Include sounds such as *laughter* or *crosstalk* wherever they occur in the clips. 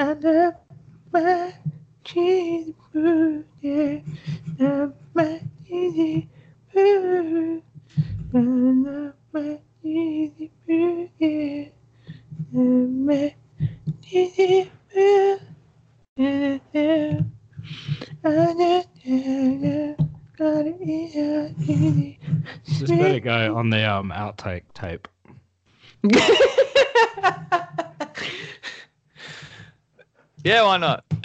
under my cheesy boo, yeah, under my cheesy boo, under my cheesy yeah, under my cheesy boo, yeah, yeah. Under, yeah, got it, yeah, easy. This better go on the um outtake tape. *laughs* yeah, why not? *clears throat*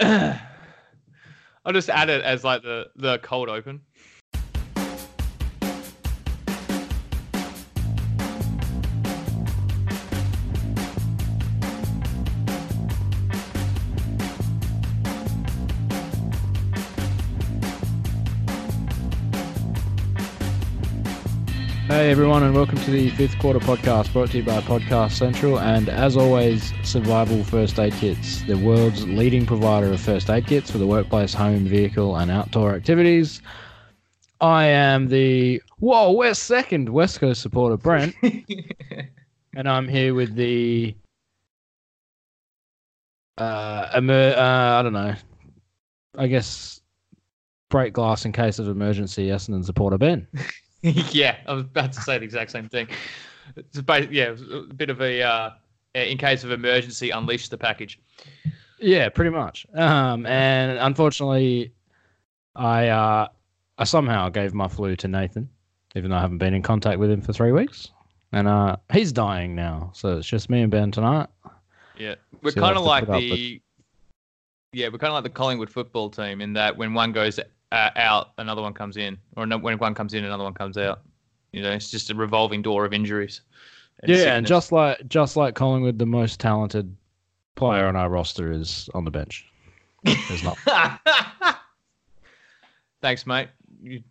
I'll just add it as like the the cold open. Hey everyone, and welcome to the fifth quarter podcast brought to you by Podcast Central. And as always, Survival First Aid Kits, the world's leading provider of first aid kits for the workplace, home, vehicle, and outdoor activities. I am the whoa, we're second West Coast supporter, Brent, *laughs* and I'm here with the uh, emer- uh, I don't know, I guess break glass in case of emergency Essendon supporter Ben. *laughs* *laughs* yeah, I was about to say the exact same thing. It's about, yeah, a bit of a uh, in case of emergency, unleash the package. Yeah, pretty much. Um, and unfortunately, I uh, I somehow gave my flu to Nathan, even though I haven't been in contact with him for three weeks, and uh, he's dying now. So it's just me and Ben tonight. Yeah, we're So kind of like the yeah, we're kind of like the Collingwood football team in that when one goes uh, out, another one comes in, or no, when one comes in, another one comes out. You know, it's just a revolving door of injuries. and yeah, and just like just like Collingwood, the most talented player on our roster is on the bench. There's not. *laughs* Thanks, mate. You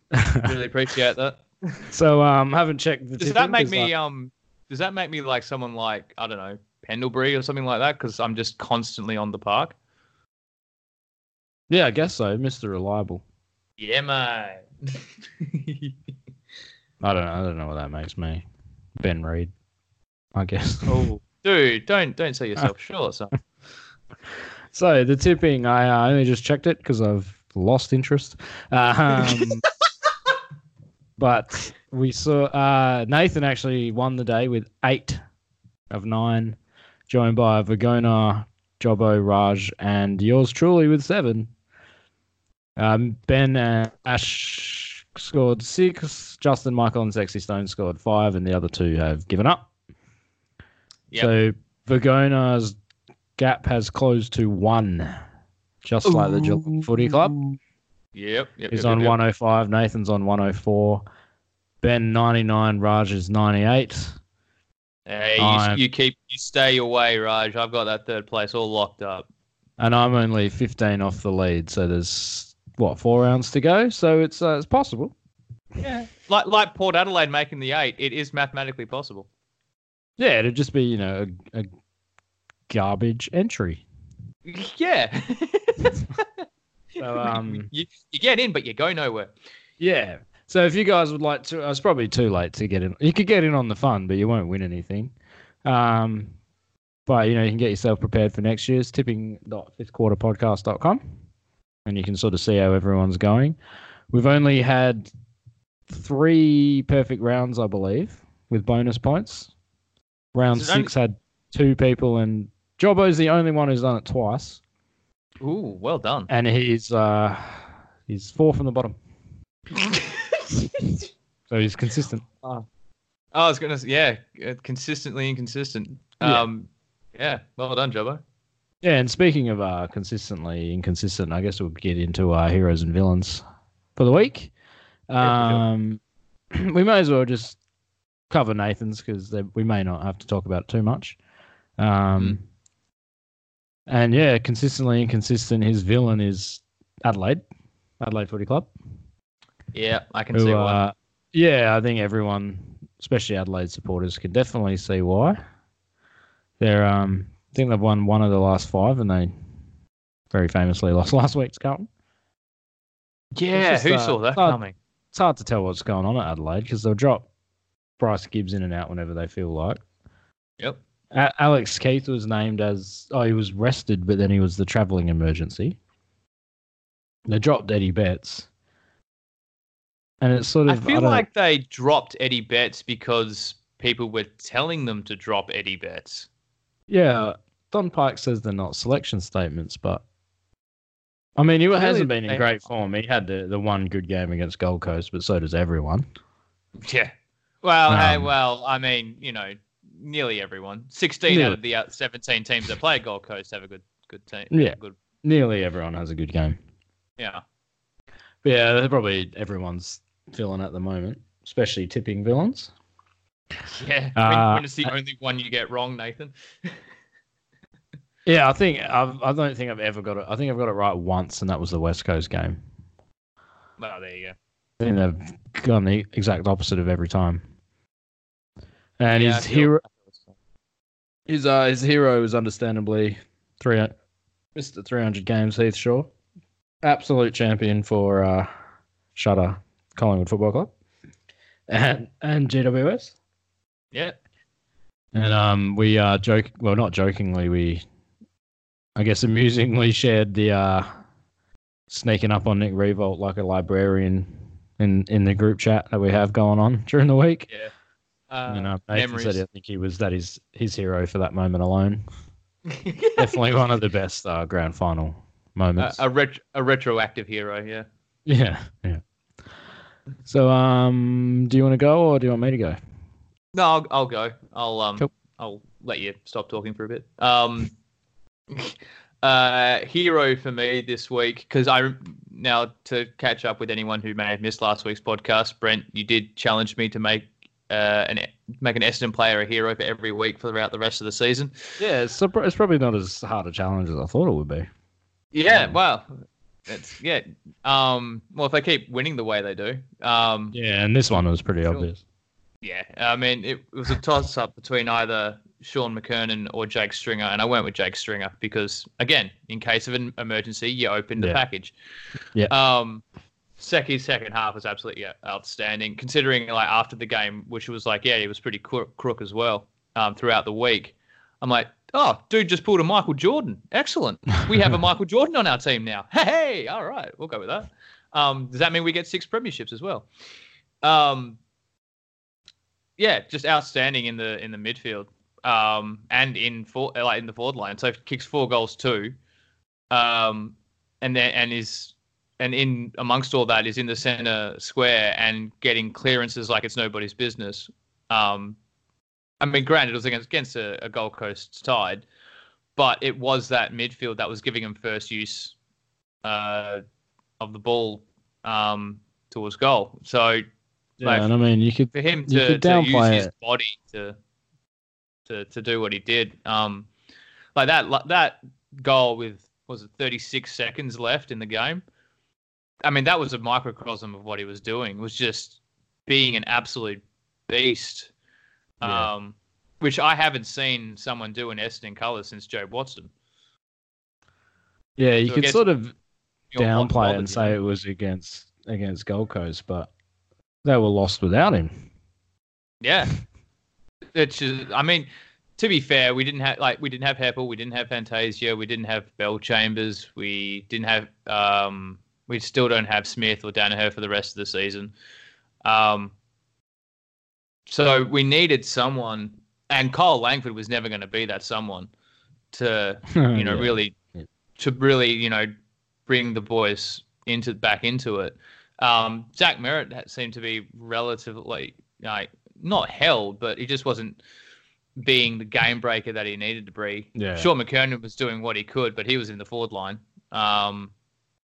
really appreciate that. *laughs* so um, haven't checked the. Does that make me um? Does that make me like someone like I don't know Pendlebury or something like that? Because I'm just constantly on the park. Yeah, I guess so, Mister Reliable. Yeah, mate. I don't know. I don't know what that makes me. Ben Reid, I guess. *laughs* oh, dude, don't don't sell yourself *laughs* short. So So the tipping, I uh, only just checked it because I've lost interest. Um, *laughs* but we saw uh, Nathan actually won the day with eight of nine, joined by Vagona, Jobo, Raj, and yours truly with seven. Um, ben and Ash scored six. Justin, Michael, and Sexy Stone scored five, and the other two have given up. Yep. So Vagona's gap has closed to one, just like the Geelong Footy Club. yep, yep. He's yep, on yep, yep. 105. Nathan's on 104. Ben 99. Raj is 98. Hey, you, you keep you stay away, Raj. I've got that third place all locked up. And I'm only 15 off the lead. So there's, what, four rounds to go? So it's uh, it's possible. Yeah, like like Port Adelaide making the eight, it is mathematically possible. Yeah, it'd just be, you know, a, a garbage entry. Yeah. So, um, *laughs* you, you get in, but you go nowhere. Yeah. So if you guys would like to, it's probably too late to get in. You could get in on the fun, but you won't win anything. Um, but you know you can get yourself prepared for next year's tipping.fifthquarterpodcast.com, and you can sort of see how everyone's going. We've only had three perfect rounds, I believe, with bonus points. Round Is it only- six had two people, and Jobbo's the only one who's done it twice, Ooh, well done. and he's uh, he's four from the bottom, *laughs* so he's consistent. I was gonna, say, yeah, uh, consistently inconsistent. Yeah. Um, yeah, well done, Jobbo. Yeah, and speaking of uh, consistently inconsistent, I guess we'll get into our heroes and villains for the week. Yeah, sure. Um, *clears throat* we may as well just cover Nathan's because we may not have to talk about it too much. Um, And yeah, consistently inconsistent. His villain is Adelaide, Adelaide Footy Club. Yeah, I can Who, see why. uh, yeah, I think everyone, especially Adelaide supporters, can definitely see why. They're, um, think they've won one of the last five, and they very famously *laughs* lost last week's Carlton. Yeah, just, who uh, saw that hard- coming? It's hard to tell what's going on at Adelaide because they'll drop Bryce Gibbs in and out whenever they feel like. Yep. A- Alex Keath was named as oh he was rested, but then he was the travelling emergency. They dropped Eddie Betts, and it's sort of. I feel don't- like they dropped Eddie Betts because people were telling them to drop Eddie Betts. yeah. Don Pyke says they're not selection statements, but I mean he hasn't been in great form. He had the, the one good game against Gold Coast, but so does everyone. Yeah. Well, hey, Um, well, I mean, you know, nearly everyone. Sixteen Yeah. out of the uh, seventeen teams that play Gold Coast have a good, good team. Yeah. Good. Nearly everyone has a good game. Yeah. But yeah, they're probably everyone's villain at the moment, especially tipping villains. Yeah. Uh, when, when it's the only one you get wrong, Nathan. *laughs* Yeah, I think I've, I don't think I've ever got it. I think I've got it right once, and that was the West Coast game. Well, there you go. I think they've gone the exact opposite of every time. And Yeah, his hero, his uh, his hero is understandably three, Mister three hundred games. Heath Shaw, absolute champion for uh, Shutter Collingwood Football Club, and and GWS. Yeah. And um, we uh, joke, well, not jokingly, we, I guess, amusingly shared the uh, sneaking up on Nick Riewoldt like a librarian in in the group chat that we have going on *laughs* during the week. Yeah. Uh, and uh, Nathan said I think he was that is his hero for that moment alone. *laughs* Definitely one of the best uh, grand final moments. a, ret- a retroactive hero. Yeah. yeah, yeah. So, um, do you want to go or do you want me to go? No, I'll, I'll go. I'll um, Cool. I'll let you stop talking for a bit. Um, *laughs* uh, hero for me this week because I now to catch up with anyone who may have missed last week's podcast. Brent, you did challenge me to make uh an make an Essendon player a hero for every week throughout the rest of the season. Yeah, it's, it's probably not as hard a challenge as I thought it would be. Yeah, well, it's yeah. Um, well, if they keep winning the way they do, um, Yeah, and this one was pretty Sure. obvious. Yeah, I mean, it was a toss up between either Shaun McKernan or Jake Stringer, and I went with Jake Stringer because, again, in case of an emergency, you open the Yeah. package. Yeah. Um, Seki's second half was absolutely outstanding, considering like after the game, which was like, yeah, he was pretty crook, crook as well um, throughout the week. I'm like, oh, dude just pulled a Michael Jordan. Excellent. We have a *laughs* Michael Jordan on our team now. *laughs* Hey, hey, all right, we'll go with that. Um, does that mean we get six premierships as well? Um, yeah, just outstanding in the in the midfield um, and in for, like in the forward line. So kicks four goals too, um, and then and is and in amongst all that is in the center square and getting clearances like it's nobody's business. Um, I mean, granted, it was against against a, a Gold Coast side, but it was that midfield that was giving him first use uh, of the ball um, towards goal. So Yeah, Like, and I mean, you could for him to, to use downplay his body to to to do what he did, um, like that that goal with was it 36 seconds left in the game. I mean, that was a microcosm of what he was doing. Was just being an absolute beast, Yeah. um, which I haven't seen someone do in Essendon colours since Jobe Watson. yeah, you So could sort of downplay it and say it was against against Gold Coast, but they were lost without him. Yeah. *laughs* It's just, I mean, to be fair, we didn't have like we didn't have Heppell, we didn't have Fantasia, we didn't have Bellchambers, we didn't have um we still don't have Smith or Daniher for the rest of the season. Um so we needed someone and Kyle Langford was never going to be that someone to *laughs* you know Yeah. really to really you know bring the boys into back into it um zach merrett seemed to be relatively like not held but he just wasn't being the game breaker that he needed to be Yeah. Shaun McKernan was doing what he could but he was in the forward line um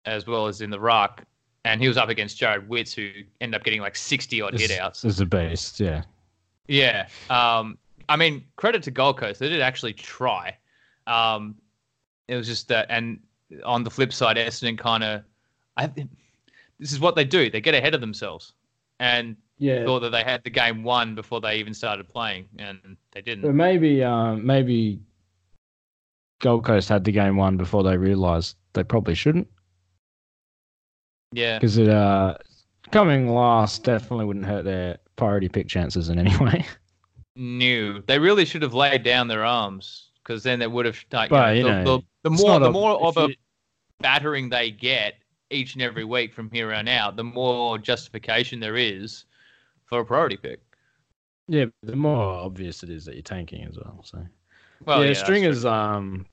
as well as in the ruck and he was up against Jarrod Witts who ended up getting like 60 odd hit outs Is a beast, yeah. yeah. Um, I mean, credit to Gold Coast. They did actually try. Um, it was just that, and on the flip side, Essendon kind of, I this is what they do. They get ahead of themselves, and Yeah. thought that they had the game won before they even started playing, and they didn't. maybe, um, maybe Gold Coast had the game won before they realised they probably shouldn't, Yeah. because it uh, coming last definitely wouldn't hurt their priority pick chances in any *laughs* way. new. They really should have laid down their arms because then they would have. Like, But, you know, know, the, the, the more the more of a you- battering they get each and every week from here on out, the more justification there is for a priority pick. yeah, the more obvious it is that you're tanking as well. So Well, yeah, that's Stringer's um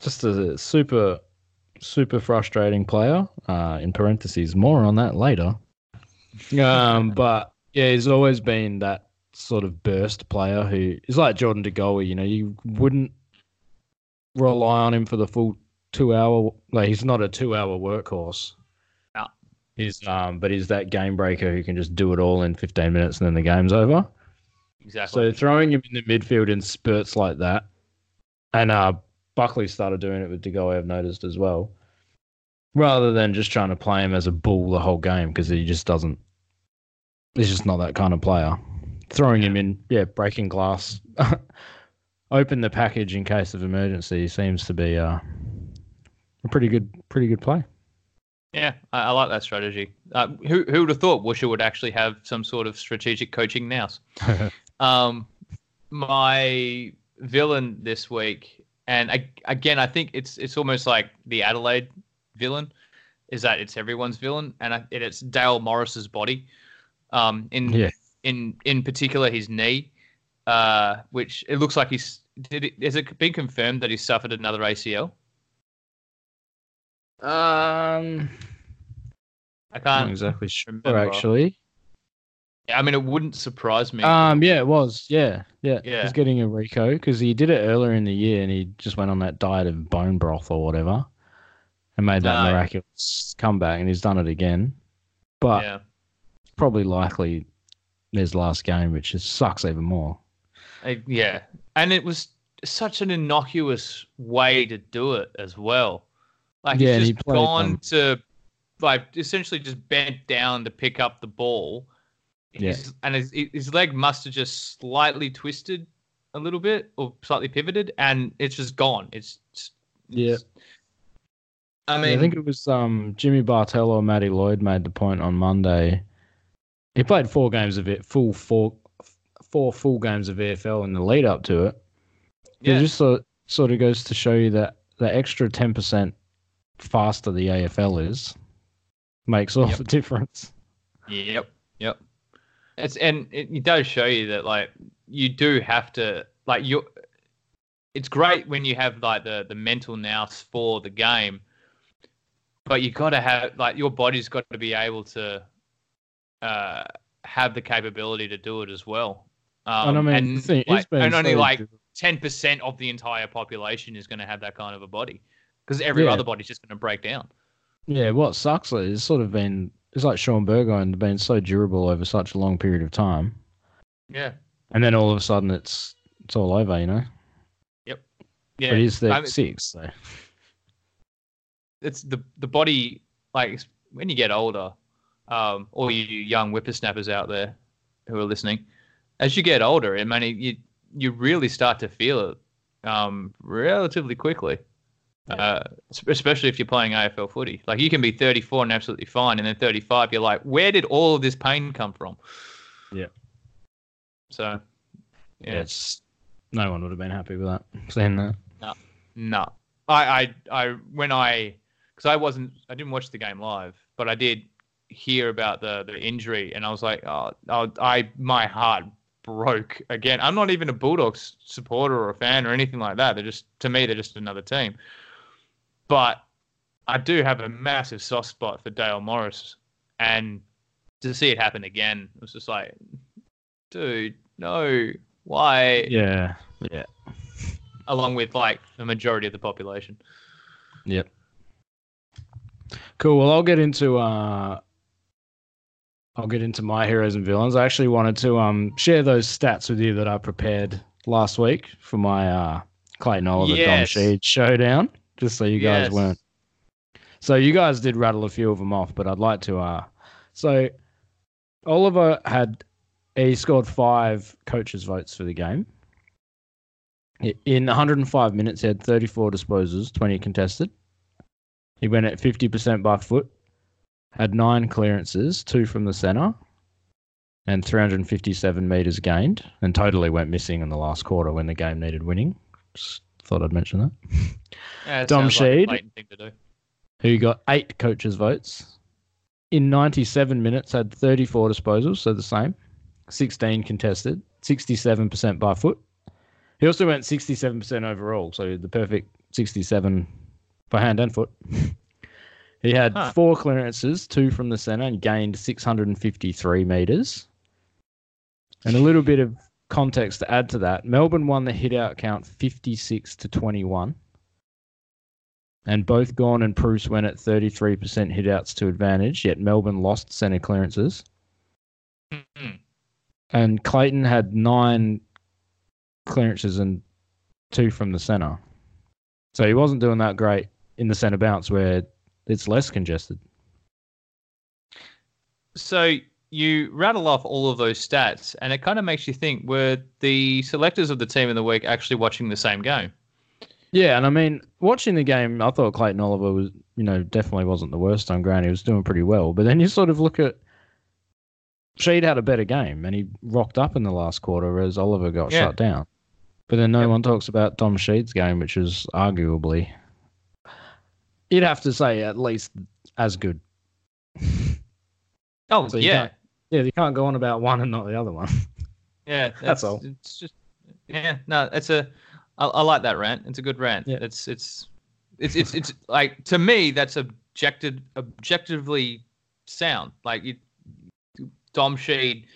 just a super super frustrating player. Uh, in parentheses, more on that later. Um, *laughs* but yeah, he's always been that sort of burst player who is like Jordan De Goey. You know, you wouldn't rely on him for the full two hour. Like he's not a two hour workhorse. He's um, but he's that game breaker who can just do it all in 15 minutes and then the game's over. exactly. So throwing him in the midfield in spurts like that, and uh, Buckley started doing it with De Goey, I've noticed as well. Rather than just trying to play him as a bull the whole game because he just doesn't. He's just not that kind of player. Throwing him in, yeah, breaking glass, *laughs* open the package in case of emergency seems to be uh, a pretty good, pretty good play. Yeah, I, I like that strategy. Uh, who who would have thought Woosha would actually have some sort of strategic coaching now? *laughs* Um, my villain this week, and I, again, I think it's it's almost like the Adelaide villain, is that it's everyone's villain, and I, it, it's Dale Morris's body. Um, in Yeah. in in particular his knee, uh, which it looks like he's. Did it, has it been confirmed that he suffered another ACL? Um, I not can't. exactly sure remember. actually. Yeah, I mean, it wouldn't surprise me. Um, yeah, it was. Yeah, yeah. Yeah. He's getting a Rico because he did it earlier in the year and he just went on that diet of bone broth or whatever and made that No. miraculous comeback and he's done it again. But yeah. probably likely his last game, which is, sucks even more. I- yeah, and it was such an innocuous way to do it as well. Like Yeah, he's just gone um, to, like, essentially just bent down to pick up the ball. Yeah. His- and his, his leg must have just slightly twisted a little bit or slightly pivoted, and it's just gone. It's, it's Yeah. I Yeah, mean, I think it was um, Jimmy Bartel or Matty Lloyd made the point on Monday. He played four games of it, full four, four full games of VFL in the lead up to it. yeah, It just sort sort of goes to show you that the extra ten percent faster the AFL is makes all Yep. the *laughs* difference. Yep, yep. It's and it, it does show you that like you do have to like you. It's great when you have like the the mental nous for the game, but you got to have like your body's got to be able to uh have the capability to do it as well. Um, and I mean, the thing, like, and only so like ten percent of the entire population is going to have that kind of a body because every Yeah. other body's just going to break down. yeah. What sucks is it's sort of been it's like Shaun Burgoyne been so durable over such a long period of time, Yeah, and then all of a sudden it's it's all over, you know. Yep. Yeah. But he's the I mean- six, so it's the the body like when you get older, um, or you young whippersnappers out there who are listening, as you get older, I mean, you you really start to feel it um, relatively quickly. Uh, especially if you're playing AFL footy, like you can be 34 and absolutely fine, and then 35, you're like, where did all of this pain come from? Yeah. So, yeah, yeah, it's no one would have been happy with that. Saying that. No, I, I, I, when I, because I wasn't, I didn't watch the game live, but I did hear about the the injury, and I was like, oh, I, I my heart broke again. I'm not even a Bulldogs supporter or a fan or anything like that. They're just, to me, they're just another team. But I do have a massive soft spot for Dale Morris, and to see it happen again, it was just like, dude, no, why? Yeah, yeah. Along with like the majority of the population. Yep. Cool. Well, I'll get into uh, I'll get into my heroes and villains. I actually wanted to um share those stats with you that I prepared last week for my uh Clayton Oliver Yes. Dom Sheed showdown, just so you guys Yes. weren't. So you guys did rattle a few of them off, but I'd like to uh. So Oliver had he scored five coaches' votes for the game. In 105 minutes, he had 34 disposals, 20 contested. He went at 50% by foot, had nine clearances, two from the centre, and 357 meters gained, and totally went missing in the last quarter when the game needed winning. Just thought I'd mention that. *laughs* Yeah, Dom sounds like Sheed. blatant thing to do. Who got eight coaches' votes in 97 minutes, had 34 disposals, so the same, 16 contested, 67% by foot. He also went 67% overall, so the perfect 67 by hand and foot. *laughs* he had Huh. four clearances, two from the centre, and gained 653 metres. And a little bit of context to add to that Melbourne won the hit out count 56 to 21. And both Gawn and Bruce went at 33% hit outs to advantage, yet Melbourne lost centre clearances. Mhm. And Clayton had nine clearances and two from the centre. So he wasn't doing that great in the centre bounce where it's less congested. So you rattle off all of those stats, and it kind of makes you think: were the selectors of the team in the week actually watching the same game? Yeah, and I mean, watching the game, I thought Clayton Oliver was, you know, definitely wasn't the worst on ground. He was doing pretty well. But then you sort of look at Sheed had a better game and he rocked up in the last quarter, as Oliver got Yeah. shut down. But then no one talks about Dom Sheed's game, which is arguably, you'd have to say, at least as good. Oh So yeah, Yeah, you can't go on about one and not the other one. *laughs* yeah. That's all. It's just yeah. No, it's a. I, I like that rant. It's a good rant. Yeah. It's it's it's it's it's like to me that's objected objectively sound. Like you, Dom Sheed,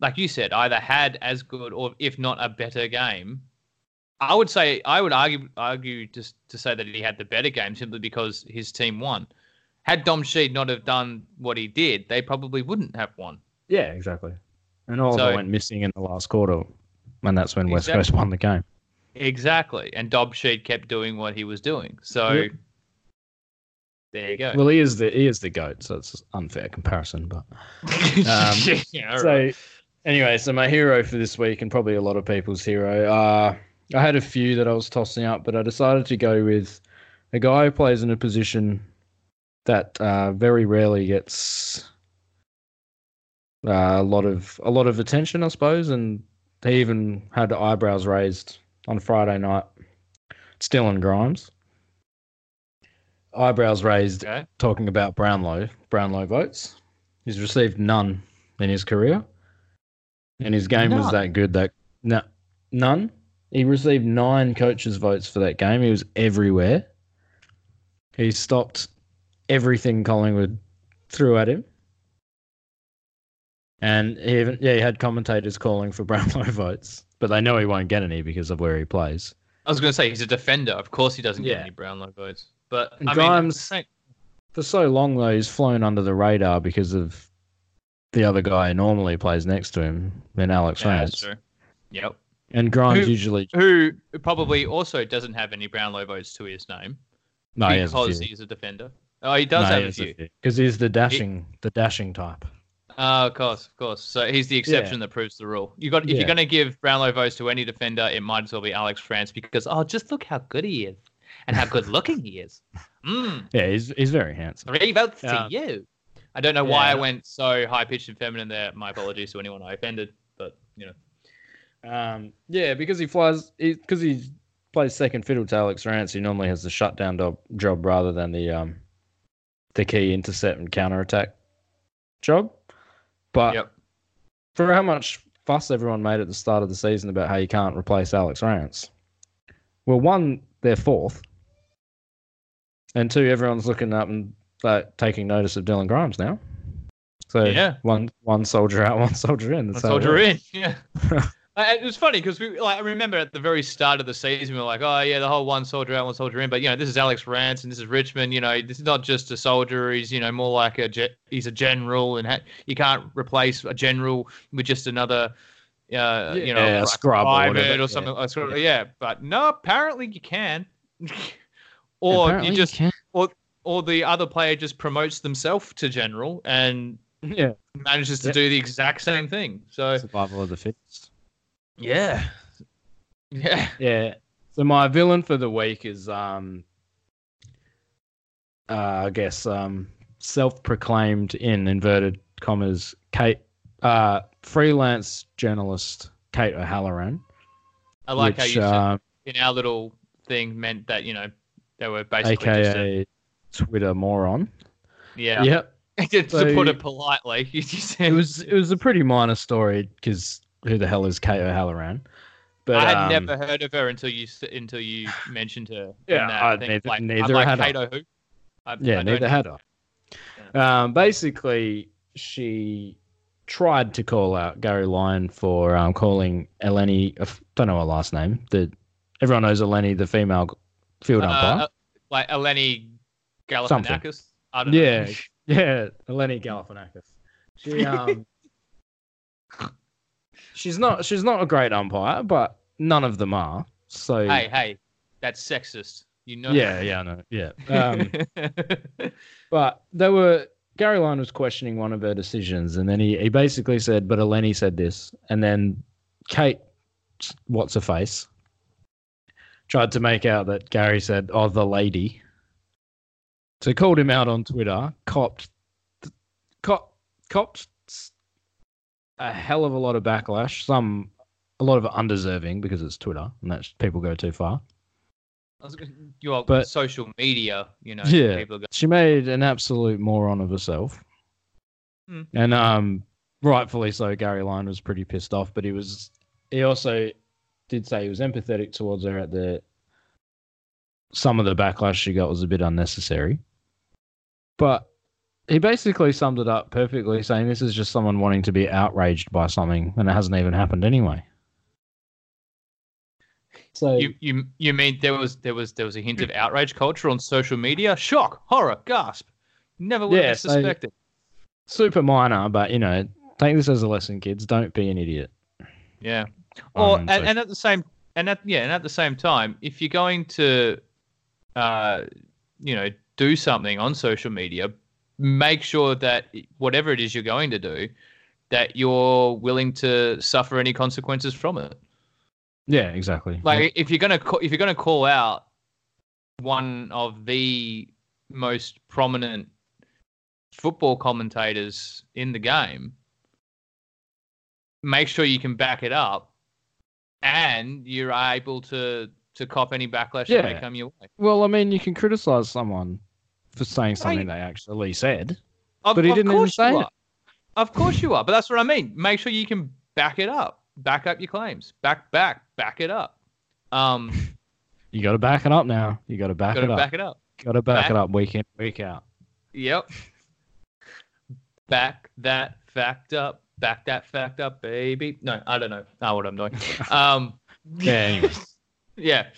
like you said, either had as good or if not a better game. I would say I would argue argue just to say that he had the better game simply because his team won. Had Dom Sheed not have done what he did, they probably wouldn't have won. Yeah, exactly. And Oliver So- went missing in the last quarter, and that's when West Exactly. Coast won the game. Exactly. And Dom Sheed kept doing what he was doing. So Yep. there you go. Well, he is the he is the goat, so it's an unfair comparison. But um, *laughs* yeah, so right. anyway, so my hero for this week, and probably a lot of people's hero, uh, I had a few that I was tossing up, but I decided to go with a guy who plays in a position that uh, very rarely gets uh, a lot of a lot of attention, I suppose, and he even had eyebrows raised on Friday night. It's Dylan Grimes. Eyebrows raised Okay. talking about Brownlow, Brownlow votes. He's received none in his career. And his game was that good that no, none. He received nine coaches' votes for that game. He was everywhere. He stopped everything Collingwood threw at him. And he even yeah, he had commentators calling for *laughs* Brownlow votes. But they know he won't get any because of where he plays. I was going to say he's a defender. Of course, he doesn't Yeah. get any Brownlow votes. But And I Grimes- same- For so long though, he's flown under the radar because of the other guy who normally plays next to him, then Alex yeah, Rance. that's true. Yep. And Grimes Who- usually Who probably also doesn't have any Brownlow votes to his name no, he because few. he's a defender. Oh, he does No, he have a few. because he's the dashing, the dashing type. Oh, of course, of course. So he's the exception that proves the rule. You got if Yeah. you're going to give Brownlow votes to any defender, it might as well be Alex Rance because oh, just look how good he is and how good looking he is. *laughs* Mm, Yeah, he's he's very handsome. three votes Um, to you. I don't know why I went so high pitched and feminine there. My apologies to anyone I offended, but you know. Um, yeah, because he flies, because he, plays second fiddle to Alex Rance. He normally has the shutdown job, job rather than the um, the key intercept and counter attack job. But Yep. for how much fuss everyone made at the start of the season about how you can't replace Alex Rance, well, one, they're fourth, and two, everyone's looking up and like, taking notice of Dylan Grimes now. So Yeah. one one soldier out, *laughs* one soldier in. That's One soldier in. Yeah. *laughs* Uh, it was funny because we like I remember at the very start of the season we were like, oh yeah, the whole one soldier out, one soldier in. But you know, this is Alex Rance and this is Richmond. You know, this is not just a soldier. He's you know more like a ge- he's a general, and ha- you can't replace a general with just another. Uh, you know, Yeah, a scrub or whatever, or something. yeah. like sort of- yeah, but no, apparently you can. *laughs* or Apparently you just can't. or the other player just promotes themselves to general and *laughs* yeah manages to Yeah. do the exact same thing. So survival of the fittest. Yeah, yeah. Yeah. So my villain for the week is um uh I guess um self-proclaimed in inverted commas Kate uh, freelance journalist Kate O'Halloran. I like how which, you said um, in our little thing meant that you know they were basically just a, Twitter moron. yeah. Yep. *laughs* to So- put it politely, *laughs* you just said It was it was a pretty minor story because who the hell is Kate O'Halloran? But I had um, never heard of her until you until you mentioned her. Yeah, I- neither- like, neither like, had I. Kato who? I, Yeah, I neither had I. Um, basically, she tried to call out Gary Lyon for um, calling Eleni. I don't know her last name. The everyone knows Eleni, the female field umpire. Uh, like Eleni Something. Galifianakis. I don't Yeah. know. *laughs* Yeah, Eleni Galifianakis. She um, *laughs* she's not she's not a great umpire, but none of them are. So hey, hey, that's sexist. You know. yeah, yeah, I know, yeah. *laughs* Um, But they were Gary Lyon was questioning one of her decisions, and then he, he basically said, "But Eleni said this," and then Kate, what's her face, tried to make out that Gary said, "Oh, the lady." So called him out on Twitter, copped, cop, copped a hell of a lot of backlash. Some, a lot of undeserving because it's Twitter, and that's people go too far. I was gonna- Your But- social media, you know, Yeah. people go, she made an absolute moron of herself. Hmm. And um rightfully so Gary Lyon was pretty pissed off, but he was he also did say he was empathetic towards her at the some of the backlash she got was a bit unnecessary. But he basically summed it up perfectly saying this is just someone wanting to be outraged by something and it hasn't even happened anyway. So you you you mean there was there was there was a hint of outrage culture on social media? Shock, horror, gasp. Never would Yeah, have so- suspected. super minor, but you know, take this as a lesson, kids. Don't be an idiot. Yeah. Or Um, and, so- and at the same and at yeah, and at the same time, if you're going to uh you know, do something on social media, make sure that whatever it is you're going to do, that you're willing to suffer any consequences from it. Yeah, exactly. Like if you're gonna if you're gonna call out one of the most prominent football commentators in the game, make sure you can back it up, and you're able to to cop any backlash that may come your way. Well, I mean, you can criticize someone for saying something Right. they actually said. Of, But he of didn't even course say you it. are. Of course you are, but that's what I mean. Make sure you can back it up, back up your claims, back back back it up. Um, *laughs* You got to back it up now. You got to back gotta it up. back it up. got to back, back- it up week in, week out. Yep. Back that fact up. Back that fact up, baby. No, I don't know. Not what I'm doing. *laughs* Um, Yeah. *laughs* Yeah.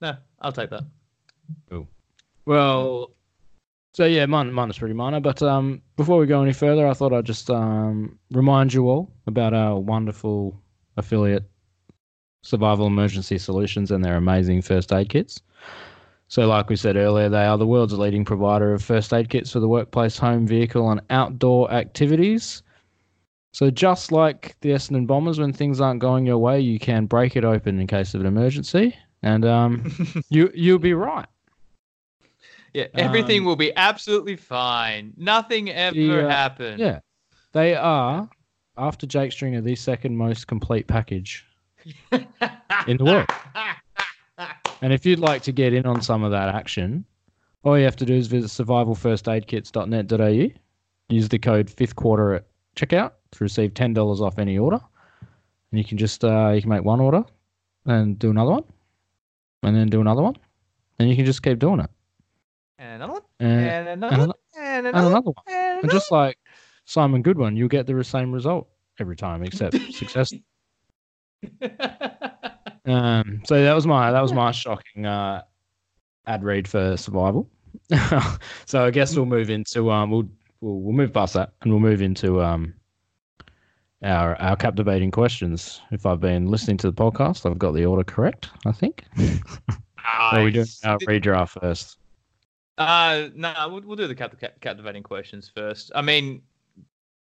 No, I'll take that. well, so yeah, mine, mine is pretty minor. But um, before we go any further, I thought I'd just um remind you all about our wonderful affiliate, Survival Emergency Solutions, and their amazing first aid kits. So, like we said earlier, they are the world's leading provider of first aid kits for the workplace, home, vehicle, and outdoor activities. So, just like the Essendon Bombers, when things aren't going your way, you can break it open in case of an emergency, and um, *laughs* you you'll be right. Yeah, everything Um, will be absolutely fine. Nothing ever Yeah, happened. Yeah, they are after Jake Stringer the second most complete package *laughs* in the world. And if you'd like to get in on some of that action, all you have to do is visit survivalfirstaidkits.net.au. Use the code fifth quarter at checkout to receive ten dollars off any order. And you can just uh, you can make one order and do another one, and then do another one, and you can just keep doing it. And another one. And, And another and one. And another one. another one. And just like Simon Goodwin, you'll get the same result every time, except success. *laughs* Um, so that was my that was my shocking uh, ad read for survival. *laughs* so I guess we'll move into um we'll, we'll we'll move past that and we'll move into um our our captivating questions. If I've been listening to the podcast, I've got the order correct. I think. *laughs* Or are we doing our redraft first? Uh, no, we'll, we'll do the cap- cap- captivating questions first. I mean,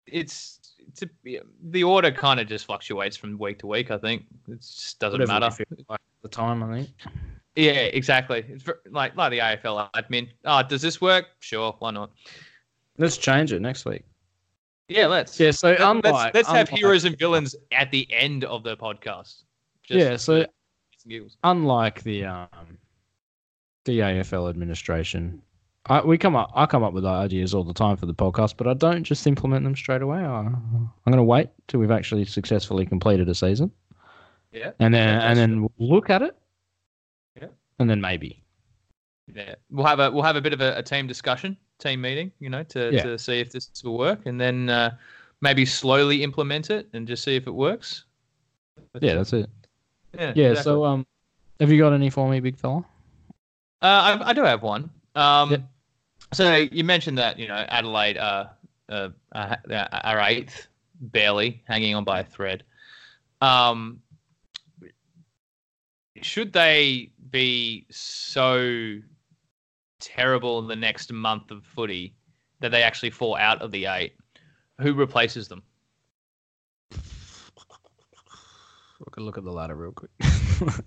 it's it's a, the order kind of just fluctuates from week to week. I think it just doesn't Whatever matter. like the time, I think. Yeah, exactly. It's ver- like like the AFL admin. Oh, does this work? Sure, why not? Let's change it next week. Yeah, let's. Yeah, so Let- let's, let's have heroes and villains at the end of the podcast. Just Yeah, so for shits and giggles. unlike the um, the AFL administration, I, we come up. I come up with ideas all the time for the podcast, but I don't just implement them straight away. I, I'm going to wait till we've actually successfully completed a season, Yeah. and then and then look at it. Yeah. and then maybe. Yeah, we'll have a we'll have a bit of a, a team discussion, team meeting, you know, to, Yeah. to see if this will work, and then uh, maybe slowly implement it and just see if it works. But, Yeah, uh, that's it. yeah. Yeah. exactly. So um, have you got any for me, big fella? Uh, I, I do have one. Um, Yep. So you mentioned that you know Adelaide uh, uh, uh, are eighth, barely hanging on by a thread. Um, should they be so terrible in the next month of footy that they actually fall out of the eight? Who replaces them? Look, look at the ladder real quick. *laughs*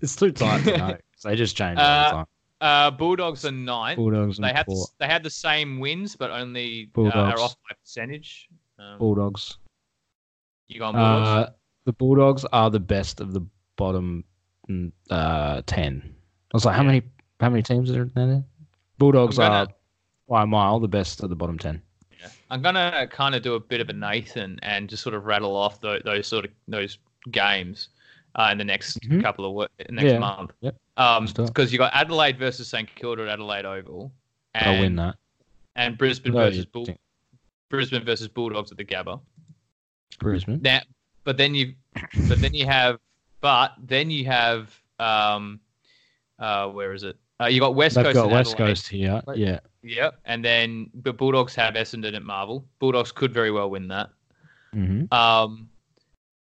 it's too tight to *laughs* know. They just change all Uh, the time. Uh, Bulldogs are ninth. Bulldogs They had four. they had the same wins, but only uh, are off by percentage. Um, Bulldogs. You going Bulldogs? Uh, the Bulldogs are the best of the bottom uh, ten. I was like, how many how many teams are there? Bulldogs I'm are gonna- by a mile the best of the bottom ten. Yeah. I'm gonna kind of do a bit of a Nathan and just sort of rattle off those, those sort of those games uh, in the next Mhm. couple of next Yeah. month. Yep. Um, Let's do it. because you got Adelaide versus St Kilda at Adelaide Oval, and I'll win that. and Brisbane No, versus Bull, Brisbane versus Bulldogs at the Gabba. Brisbane. Now, but then you, but then you have, but then you have, um, uh, where is it? Uh, you got West They've Coast. got West Adelaide. Coast here. Yeah. Yep, and then the Bulldogs have Essendon at Marvel. Bulldogs could very well win that. hmm Um,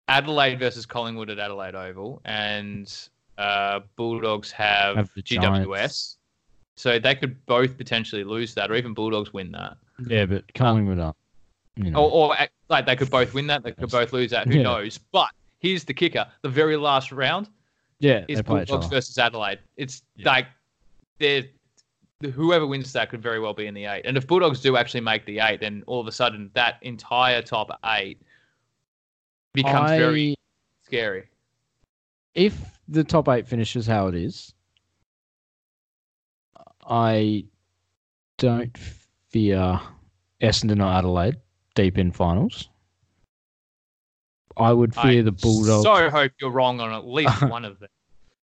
Adelaide versus Collingwood at Adelaide Oval, and uh, Bulldogs have, Have GWS. So they could both potentially lose that, or even Bulldogs win that, Yeah, but Collingwood are. You know, or, or like they could both win that. They could both lose that. Who Yeah. knows? But here's the kicker: the very last round yeah, is Bulldogs versus Adelaide. It's Yeah. like they're whoever wins that could very well be in the eight. And if Bulldogs do actually make the eight, then all of a sudden that entire top eight becomes I- very scary. If the top eight finishes how it is, I don't fear Essendon or Adelaide deep in finals. I would fear I the Bulldogs. So hope you're wrong on at least *laughs* one of them.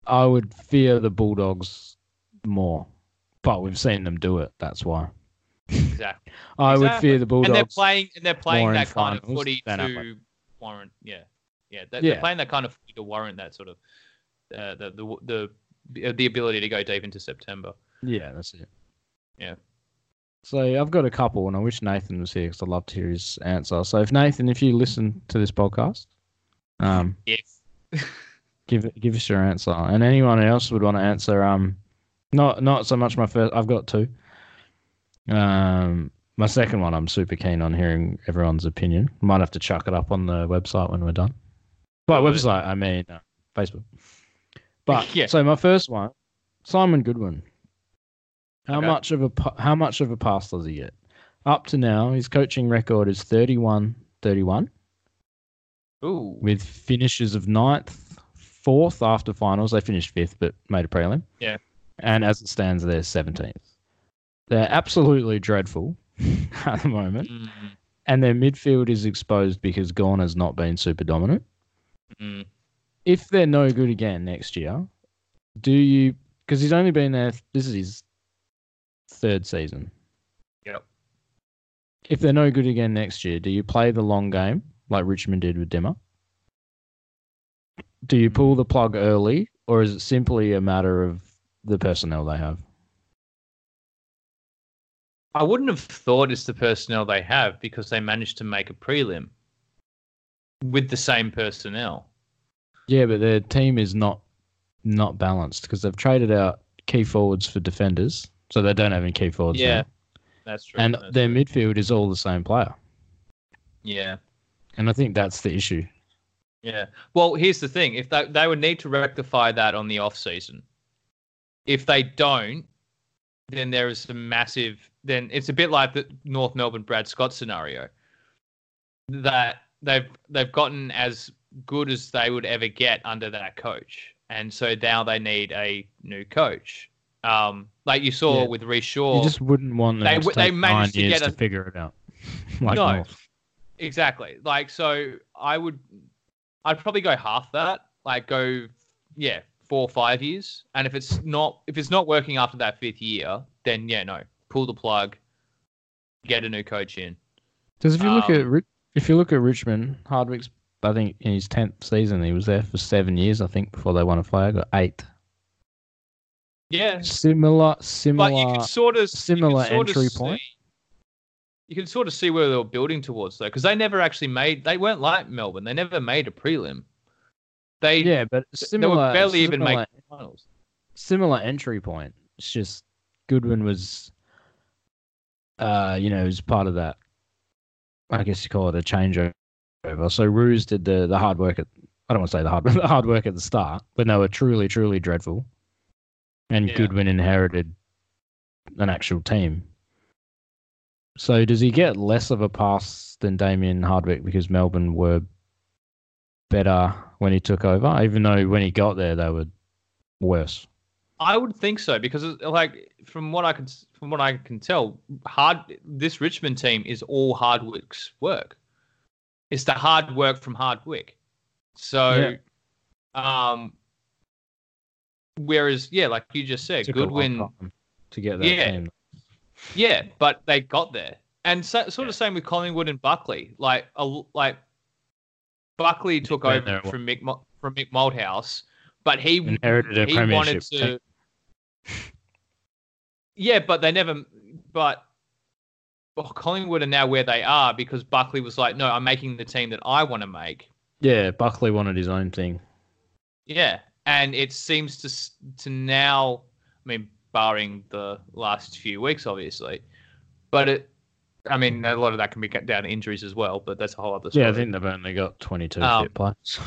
I would fear the Bulldogs more, but we've seen them do it. That's why. Exactly. I would fear the Bulldogs. And they're playing and they're playing that kind of footy to warrant yeah. Yeah. They're, Yeah. they're playing that kind of to warrant that sort of uh, the, the the the ability to go deep into September. Yeah, that's it. Yeah. So I've got a couple, and I wish Nathan was here because I'd love to hear his answer. So if Nathan, if you listen to this podcast, um, If *laughs* give give us your answer, and anyone else would want to answer. Um, not not so much my first. I've got two. Um, my second one, I'm super keen on hearing everyone's opinion. Might have to chuck it up on the website when we're done. By website, I mean uh, Facebook. But *laughs* Yeah. so my first one, Simon Goodwin. How Okay. much of a how much of a pass does he get? Up to now, his coaching record is 31-31 ooh with finishes of ninth, fourth after finals. They finished fifth, but made a prelim. Yeah. And as it stands, they're seventeenth. They're absolutely dreadful *laughs* at the moment, Mm, and their midfield is exposed because Gorner's not been super dominant. Mm. If they're no good again next year, do you? Because he's only been there. This is his third season. Yep. If they're no good again next year, do you play the long game like Richmond did with Dimma? Do you pull the plug early, or is it simply a matter of the personnel they have? I wouldn't have thought it's the personnel they have because they managed to make a prelim with the same personnel. Yeah, but their team is not not balanced because they've traded out key forwards for defenders, so they don't have any key forwards. Yeah, now. That's true. and that's their true. midfield is all the same player, yeah. and I think that's the issue. Yeah. Well, here's the thing: if they they would need to rectify that on the off season. If they don't, then there is some massive. Then it's a bit like the North Melbourne Brad Scott scenario. that they've they've gotten as good as they would ever get under that coach, and so now they need a new coach. Um, like you saw Yeah. with Rhyce Shaw, You just wouldn't want them They to take they managed nine to years get to a- figure it out. *laughs* like No. North. exactly. Like so, I would, I'd probably go half that. Like go, yeah, four or five years. And if it's not if it's not working after that fifth year, then yeah, no, pull the plug, get a new coach in. Because if you look Um, at Ri- if you look at Richmond, Hardwick's I think in his tenth season he was there for seven years I think before they won a flag or eight. Yeah, Similar, but similar. you can sort of similar you sort of entry see- point. You can sort of see where they were building towards though, because they never actually made. They weren't like Melbourne. They never made a prelim. They yeah, but similar, they similar. were barely even making finals. similar entry point. It's just Goodwin was, uh, you know, was part of that. I guess you call it a changeover. So Roos did the the hard work at. I don't want to say the hard *laughs* the hard work at the start, but they were truly truly dreadful. And Yeah. Goodwin inherited an actual team. So does he get less of a pass than Damien Hardwick because Melbourne were better when he took over, even though when he got there they were worse. I would think so because, like, from what I can from what I can tell, hard this Richmond team is all Hardwick's work. It's the hard work from Hardwick. So, um, whereas yeah, like you just said, Goodwin, to get that Yeah. team. yeah, but they got there, and so, sort of same with Collingwood and Buckley. Like, a, like Buckley took over from Mick from Mick Malthouse, but he Inherited a he wanted premiership to. Yeah, but they never. But well, Collingwood are now where they are because Buckley was like, "No, I'm making the team that I want to make." Yeah, Buckley wanted his own thing. Yeah, and it seems to to now. I mean, barring the last few weeks, obviously, but it. I mean, a lot of that can be cut down to injuries as well, but that's a whole other story. Yeah, I think they've only got 22 Um, fit players.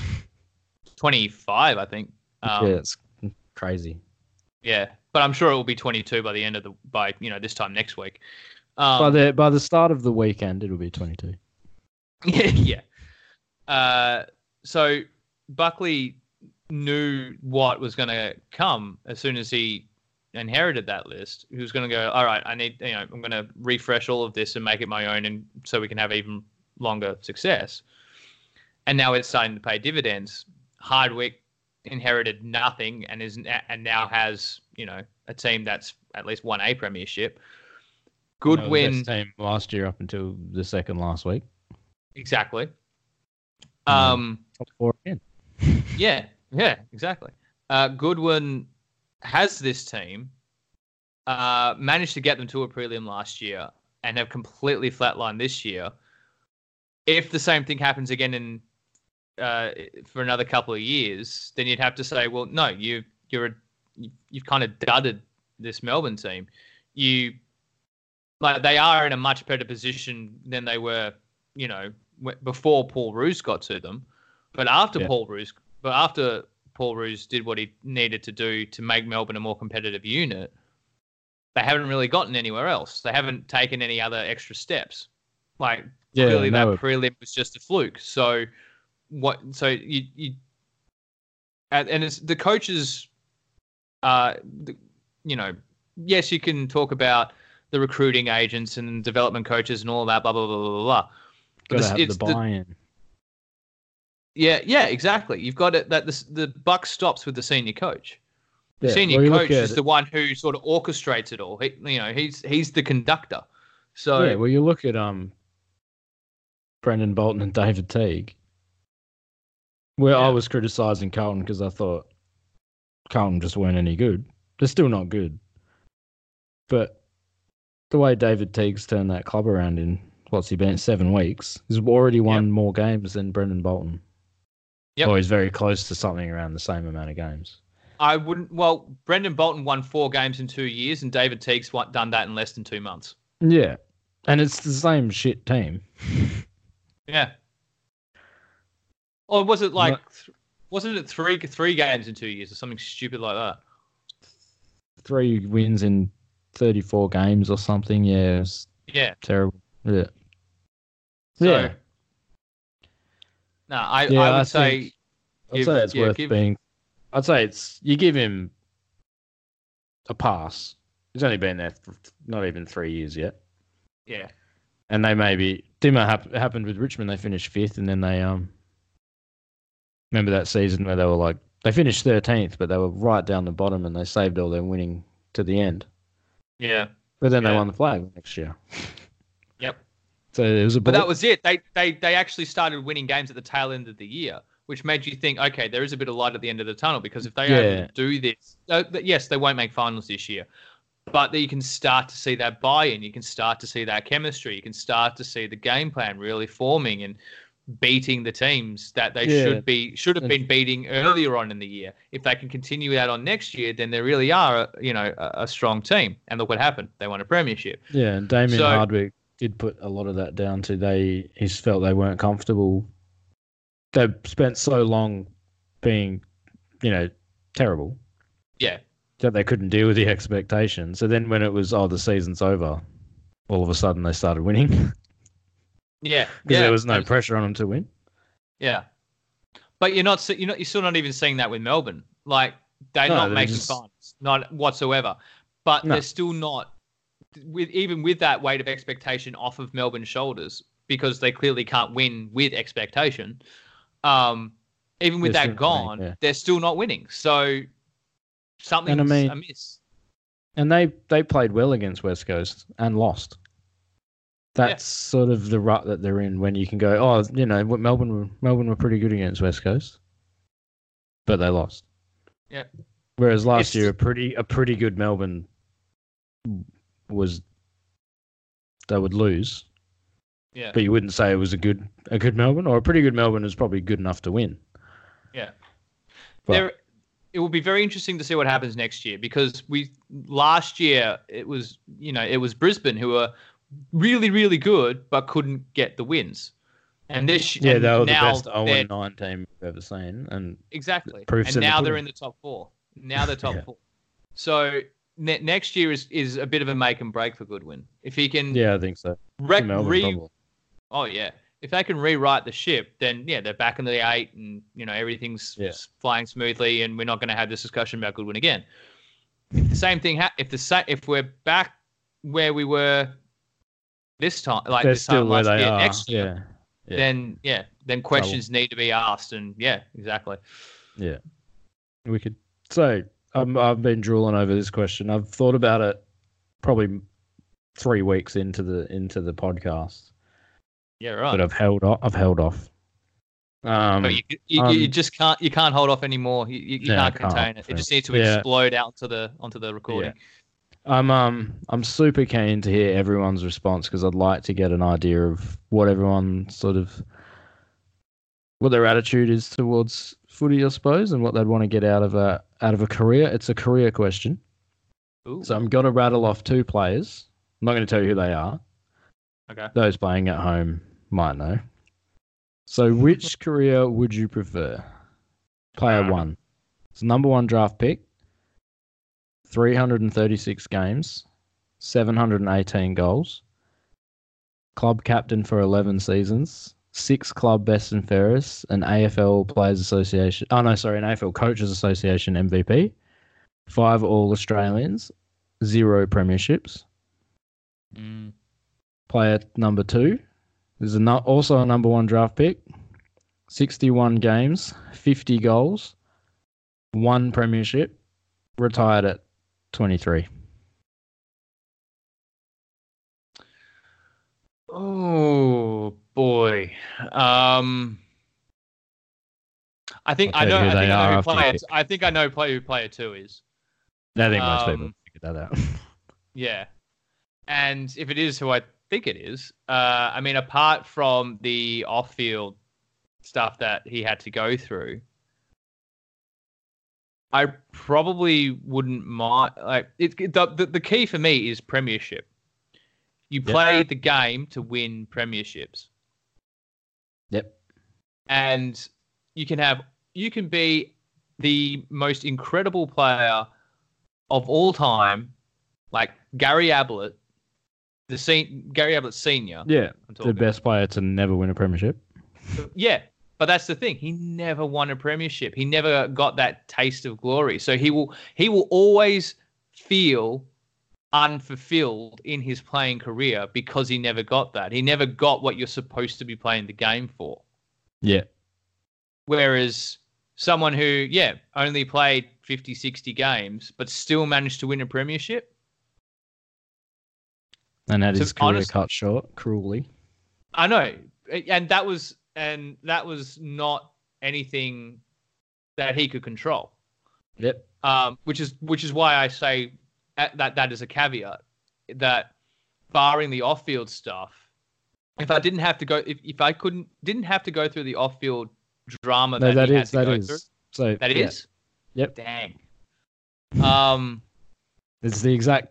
25. I think. Um, yeah, it's crazy. yeah, but I'm sure it will be 22 by the end of the by you know this time next week. Um, by the by the start of the weekend, it'll be 22. *laughs* Yeah, yeah. Uh, so Buckley knew what was going to come as soon as he inherited that list. He was going to go, all right, I need, you know, I'm going to refresh all of this and make it my own, and so we can have even longer success. And now it's starting to pay dividends. Hardwick inherited nothing and is and now has, you know, a team that's at least won a premiership. Good the win. team last year up until the second last week. Exactly. Um, Top four again. *laughs* yeah, yeah, exactly. Uh, Goodwin has this team, uh, managed to get them to a prelim last year, and have completely flatlined this year. If the same thing happens again in uh, for another couple of years, then you'd have to say, well, no, you you're a, you- you've kind of dudded this Melbourne team. You like they are in a much better position than they were, you know, w- before Paul Roos got to them. But after Yeah. Paul Roos, but after Paul Roos did what he needed to do to make Melbourne a more competitive unit, they haven't really gotten anywhere else. They haven't taken any other extra steps. Like Yeah, clearly that prelim was just a fluke. So what? So you you and, and it's the coaches. Uh, the, you know, yes, you can talk about the recruiting agents and development coaches and all that, blah blah blah blah blah. But this- have it's the the- buy-in. Yeah, yeah, exactly. You've got it that the the buck stops with the senior coach. The Yeah, senior well, coach is it- the one who sort of orchestrates it all. He, you know, he's he's the conductor. So yeah, well, you look at um, Brendan Bolton and David Teague. Where I was criticising Carlton because I thought Carlton just weren't any good. They're still not good, but the way David Teague's turned that club around in what's he been seven weeks, he's already won more games than Brendan Bolton. Yep. Or he's very close to something around the same amount of games. I wouldn't. Well, Brendan Bolton won four games in two years, and David Teague's done that in less than two months. Yeah, and it's the same shit team. *laughs* Yeah. Or was it like? Th- wasn't it three three games in two years or something stupid like that? Three wins in thirty-four games or something. Yeah, Yeah. terrible. Yeah. So, Yeah. No, I, Yeah, I would I say think- I'd say it's yeah, worth give- being. I'd say it's you give him a pass. He's only been there for not even three years yet, yeah, and they maybe Dimma hap- happened with Richmond. They finished fifth, and then they um. Remember that season where they were like they finished thirteenth, but they were right down the bottom, and they saved all their winning to the end. yeah. But then they won the flag next year. *laughs* Yep. So it was a. But that was it. They they they actually started winning games at the tail end of the year, which made you think, okay, there is a bit of light at the end of the tunnel because if they Yeah. do this, uh, yes, they won't make finals this year, but that you can start to see that buy-in. You can start to see that chemistry. You can start to see the game plan really forming and beating the teams that they Yeah. should be should have been beating earlier on in the year. If they can continue that on next year, then they really are, you know, a, a strong team. And look what happened. They won a premiership. Yeah, and Damien So- Hardwick did put a lot of that down to they he felt they weren't comfortable. They spent so long being, you know, terrible Yeah. that they couldn't deal with the expectation. So then when it was oh the season's over, all of a sudden they started winning *laughs* because Yeah. yeah. there was no And- pressure on them to win. Yeah, but you're not you're not you're still not even seeing that with Melbourne. Like they're No, not they're making just- finals, not whatsoever. But No. they're still not with even with that weight of expectation off of Melbourne's shoulders because they clearly can't win with expectation. Um, even with They're that winning, gone, yeah. they're still not winning. So something's mean- amiss. And they they played well against West Coast and lost. That's sort of the rut that they're in when you can go, oh, you know, Melbourne were, Melbourne were pretty good against West Coast, but they lost. Yeah. Whereas last It's- year, a pretty a pretty good Melbourne was they would lose, Yeah, but you wouldn't say it was a good a good Melbourne or a pretty good Melbourne is probably good enough to win. Yeah. But- there it will be very interesting to see what happens next year because we last year it was you know it was Brisbane who were really really good but couldn't get the wins and this Yeah, and they were the best 0 9 team we've ever seen, and exactly and in the now they're in the top four now they're top *laughs* Yeah. four so ne- next year is is a bit of a make and break for Goodwin if he can yeah, I think so. rec- re- Oh yeah. If they can rewrite the ship, then yeah, they're back in the eight, and you know everything's Yeah. flying smoothly, and we're not going to have this discussion about Goodwin again. If the same thing, ha- if the sa- if we're back where we were this time, like They're this time last year, are. next year, yeah, yeah. then yeah, then questions need to be asked, and yeah, exactly. Yeah, we could. So um, I've been drooling over this question. I've thought about it probably three weeks into the into the podcast, Yeah, right. but I've held off. I've held off. Um, but you, you, you um, just can't you can't hold off anymore. You, you, you can't can't, contain it. It just needs to yeah. explode out to the onto the recording. I'm um I'm super keen to hear everyone's response because I'd like to get an idea of what everyone sort of what their attitude is towards footy, I suppose, and what they'd want to get out of a out of a career. It's a career question. Ooh, So I'm going to rattle off two players. I'm not going to tell you who they are. okay. Those playing at home might know. So, which career would you prefer? Player Uh, one. It's number one draft pick, 336 games, 718 goals, club captain for 11 seasons, six club best and fairest, an AFL Players Association. Oh, no, sorry, an AFL Coaches Association MVP, five All Australians, zero premierships. Mm. Player number two is a nu- also a number one draft pick. 61 games, 50 goals, one premiership, retired at 23. Oh boy. Um I think I know I think I know who player pick. I think I know player who player two is. I think most people Um, figured that out. *laughs* Yeah. And if it is who I think it is, uh I mean apart from the off field stuff that he had to go through, I probably wouldn't mind like it, the, the key for me is premiership. You Yep. play the game to win premierships. yep. and you can have you can be the most incredible player of all time, like Gary Ablett, the sen- Gary Ablett senior. Yeah. The best player to never win a premiership. Yeah, But that's the thing. He never won a premiership. He never got that taste of glory. So he will he will always feel unfulfilled in his playing career because he never got that. He never got what you're supposed to be playing the game for. Yeah. Whereas someone who, yeah, only played 50, 60 games, but still managed to win a premiership. And had So his career honest- cut short cruelly. I know. And that was and that was not anything that he could control. Yep. um, which is which is why I say that that, is a caveat that barring the off-field stuff, if I didn't have to go, if, if I couldn't didn't have to go through the off-field drama No, that, that is had to that go is. through, So that yeah, is, Yep. dang, um, It's the exact.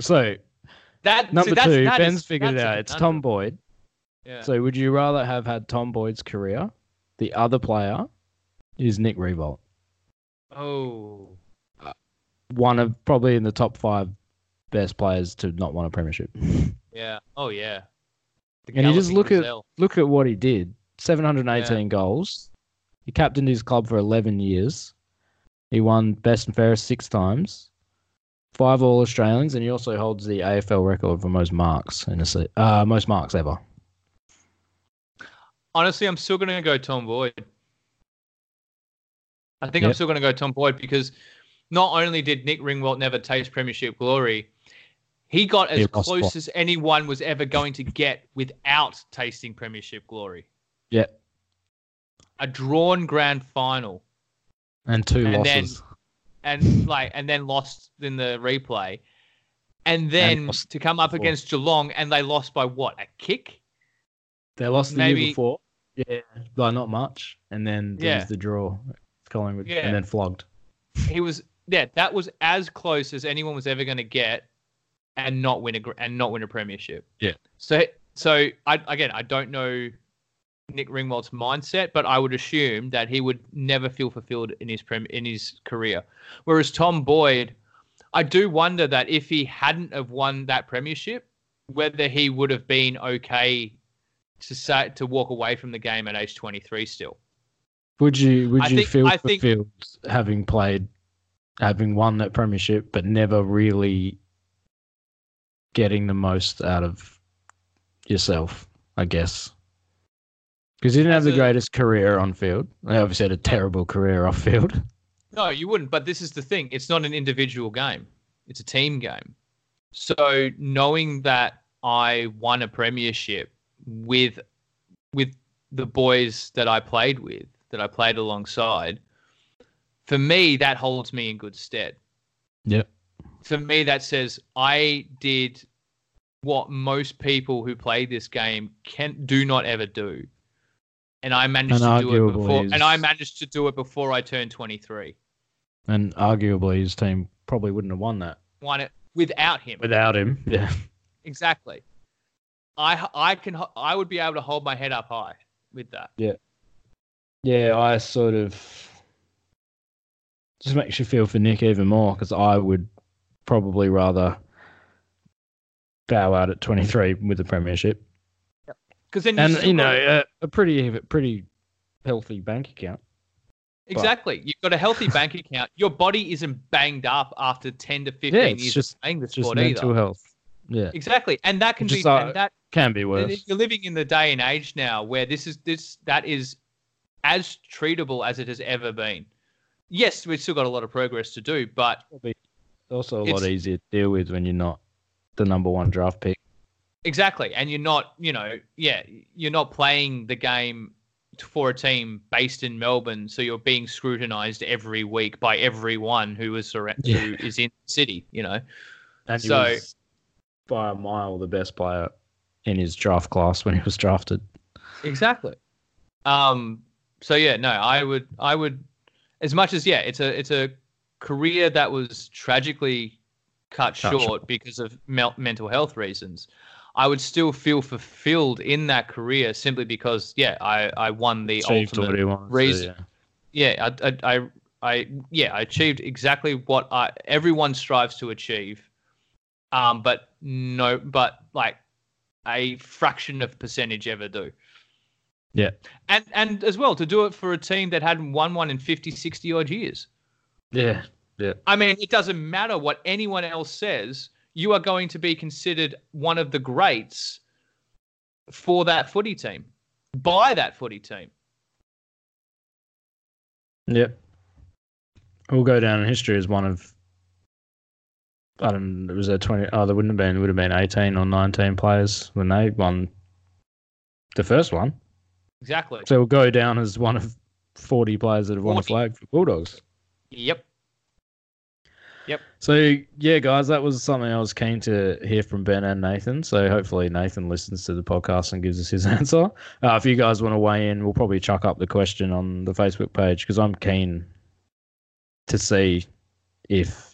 So that number that's, two, that Ben's is- figured it out. It's Tom. Boyd. Yeah. So would you rather have had Tom Boyd's career? The other player is Nick Riewoldt, oh, one of probably in the top five best players to not win a premiership. *laughs* yeah, oh yeah. The And you just look at- Look at what he did: 718 goals. He captained his club for 11 years. He won best and fairest six times, five All Australians, and he also holds the AFL record for most marks in a se- uh, most marks ever. Honestly, I'm still going to go Tom Boyd. I think I'm still going to go Tom Boyd because not only did Nick Riewoldt never taste Premiership glory, he got as He close what? as anyone was ever going to get without tasting Premiership glory. Yeah. A drawn grand final And two And then- losses. and like and then lost in the replay. And then lost to come up before. against Geelong and they lost by what? A kick? They lost the maybe- year before. Yeah, by not much. And then there Yeah. was the draw, Collingwood, Yeah. and then flogged. he was yeah that was as close as anyone was ever going to get and not win a and not win a premiership Yeah. so so i again i don't know nick riewoldt's mindset but i would assume that he would never feel fulfilled in his prem in his career whereas tom boyd i do wonder that if he hadn't have won that premiership whether he would have been okay to say to walk away from the game at age 23 still Would you would I you think- feel I think- fulfilled having played, having won that premiership, but never really getting the most out of yourself? I guess because you didn't have the greatest career on field. I obviously had a terrible career off field. *laughs* No, you wouldn't. But this is the thing: it's not an individual game; it's a team game. So knowing that I won a premiership with with the boys that I played with, that I played alongside, for me that holds me in good stead. Yep. For me, that says I did what most people who play this game can do not ever do. And I managed And to do it arguably before, and I managed to do it before I turned 23. And arguably, his team probably wouldn't have won that won it without him. without him. Yeah. Exactly. I I can I would be able to hold my head up high with that. Yeah, Yeah, I sort of just makes you feel for Nick even more because I would probably rather bow out at 23 with the premiership Because then you and you know a, a pretty pretty healthy bank account. exactly. You've got a healthy bank account. Your body isn't banged up after ten to fifteen Yeah, it's years just- of playing the It's just mental either. health. Yeah, Exactly, and that can Which be uh, that can be worse. you're living in the day and age now where this is this that is as treatable as it has ever been. Yes, we've still got a lot of progress to do, but Also, a lot easier to deal with when you're not the number one draft pick. Exactly, and you're not, you know, yeah, you're not playing the game for a team based in Melbourne, so you're being scrutinized every week by everyone who is surra- Yeah. who is in the city. You know, And So- by a mile the best player in his draft class when he was drafted. exactly. Um. So yeah, no, I would, I would, as much as yeah, it's a, it's a career that was tragically cut, Cut short, short. because of mel- mental health reasons. I would still feel fulfilled in that career simply because, yeah, I, I won the Achieved ultimate what he wanted to, reason- yeah. yeah, I, I, I, I, yeah, I achieved exactly what I everyone strives to achieve, um, but no, but like a fraction of percentage ever do. Yeah. And and as well to do it for a team that hadn't won one in 50, 60 odd years. Yeah. Yeah. I mean, it doesn't matter what anyone else says. You are going to be considered one of the greats for that footy team, by that footy team. Yep. We'll go down in history as one of. I don't. It was a twenty. Oh, there wouldn't have been. Would have been eighteen or nineteen players when they won the first one. Exactly. So we'll go down as one of forty players that have won a flag for Bulldogs. Yep. Yep. So yeah, guys, that was something I was keen to hear from Ben and Nathan. So hopefully Nathan listens to the podcast and gives us his *laughs* answer. Uh, if you guys want to weigh in, we'll probably chuck up the question on the Facebook page because I'm keen to see if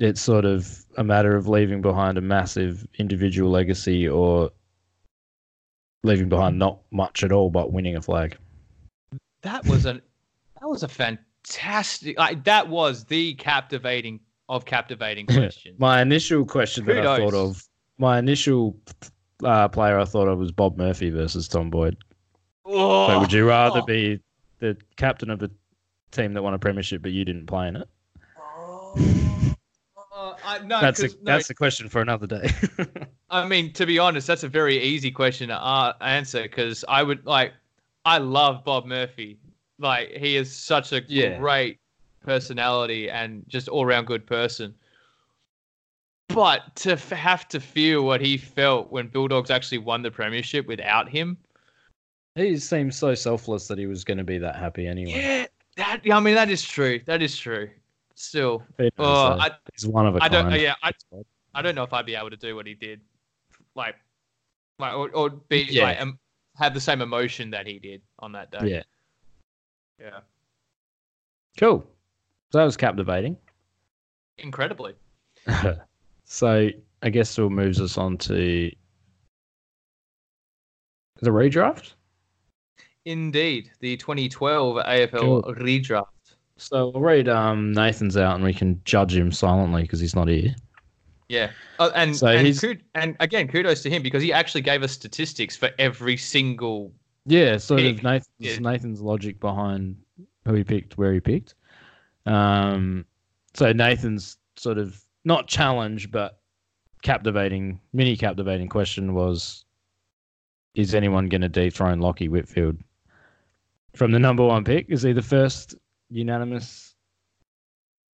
it's sort of a matter of leaving behind a massive individual legacy or leaving behind not much at all but winning a flag. That was an that was a fantastic like that was the captivating of captivating *laughs* questions. My initial question that I thought of, my initial uh, player I thought of was Bob Murphy versus Tom Boyd. oh, So would you rather oh, be the captain of a team that won a premiership but you didn't play in it? oh, I, no, that's a, 'cause- no, that's a question for another day. *laughs* I mean, to be honest, that's a very easy question to uh, answer because I would like, I love Bob Murphy. Like, he is such a Yeah. great personality and just all round good person. But to f- have to feel what he felt when Bulldogs actually won the premiership without him, he seems so selfless that he was going to be that happy anyway. yeah, that I mean that is true. That is true. Still, Who knows, though? I, He's one of a I don't. kind. yeah, I, I don't know if I'd be able to do what he did, like, like or, or be Yeah. like um, have the same emotion that he did on that day. yeah. yeah, Cool. So that was captivating. incredibly. *laughs* so I guess it moves us on to the redraft. Indeed, the 2012 AFL Cool. redraft. So I'll read um, Nathan's out and we can judge him silently because he's not here. Yeah, oh, and So and, he's- kud- and again, kudos to him because he actually gave us statistics for every single. Yeah, sort of Nathan's, Yeah. Nathan's logic behind who he picked, where he picked. Um, so Nathan's sort of not challenge, but captivating, mini captivating question was: Is anyone going to dethrone Lachie Whitfield from the number one pick? Is he the first unanimous?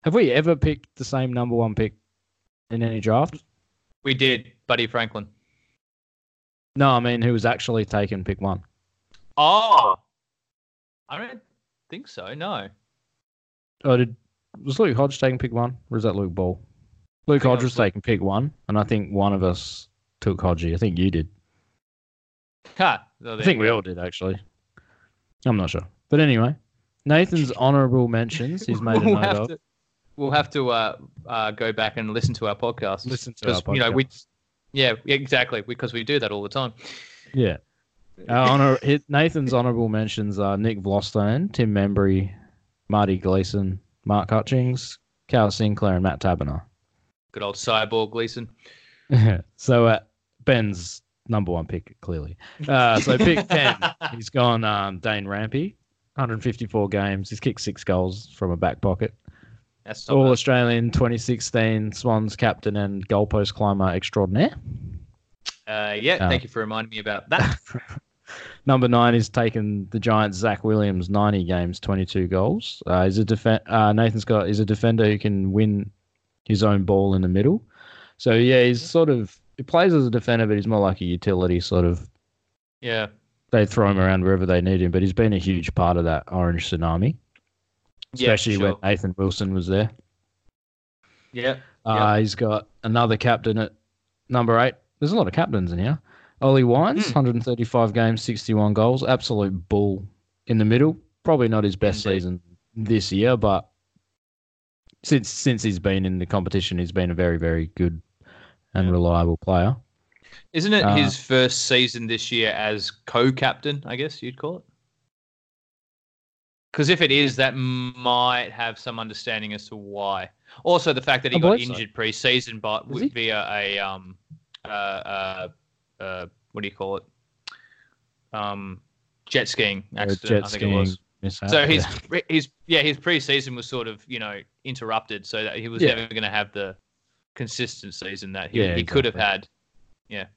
Have we ever picked the same number one pick in any draft? We did, Buddy Franklin. No, I mean who was actually taken pick one. Oh, I don't think so. No, Oh, did was Luke Hodge taking pick one, or is that Luke Ball? Luke Hodge was taking pick one, and I think one of us took Hodgie. I think you did. ha. I think we all did actually. I'm not sure, but anyway, Nathan's *laughs* honourable mentions. He's made we'll note have of. to, we'll have to uh, uh, go back and listen to our podcast. Listen to our 'Cause, You know, we, yeah, exactly, because we do that all the time. Yeah. Our honor, Nathan's honourable mentions are Nick Vlastuin, Tim Membrey, Marty Gleeson, Mark Hutchings, Cal Sinclair, and Matt Taberner. Good old cyborg Gleeson. *laughs* so uh, Ben's number one pick, clearly. Uh, so pick *laughs* 10, he's gone um, Dane Rampe, 154 games. He's kicked six goals from a back pocket. That's All bad. Australian 2016 Swans captain and goalpost climber extraordinaire. Uh, yeah, Uh, thank you for reminding me about that. *laughs* Number nine is taken the Giants. Zach Williams, 90 games, 22 goals. Uh, he's a defen- uh, Nathan Scott is a defender who can win his own ball in the middle. So yeah, he's sort of he plays as a defender, but he's more like a utility sort of. yeah, They throw him around wherever they need him, but he's been a huge part of that orange tsunami, yeah, especially sure. when Nathan Wilson was there. yeah, Uh, He's got another captain at number eight. There's a lot of captains in here. Ollie Wines, Hmm. 135 games, 61 goals. Absolute bull in the middle. Probably not his best Indeed. season this year, but since since he's been in the competition, he's been a very, very good and Yeah. reliable player. Isn't it Uh, his first season this year as co-captain? I guess you'd call it. Because if it is, that might have some understanding as to why. Also, the fact that he I got believe so. injured pre-season, but he? via a um, uh, uh, uh, what do you call it? um, jet skiing accident. jet I think skiing it was. mishap, So his yeah. *laughs* his yeah his preseason was sort of you know interrupted, so that he was Yeah. never going to have the consistent season that he, Yeah, he could have exactly. had.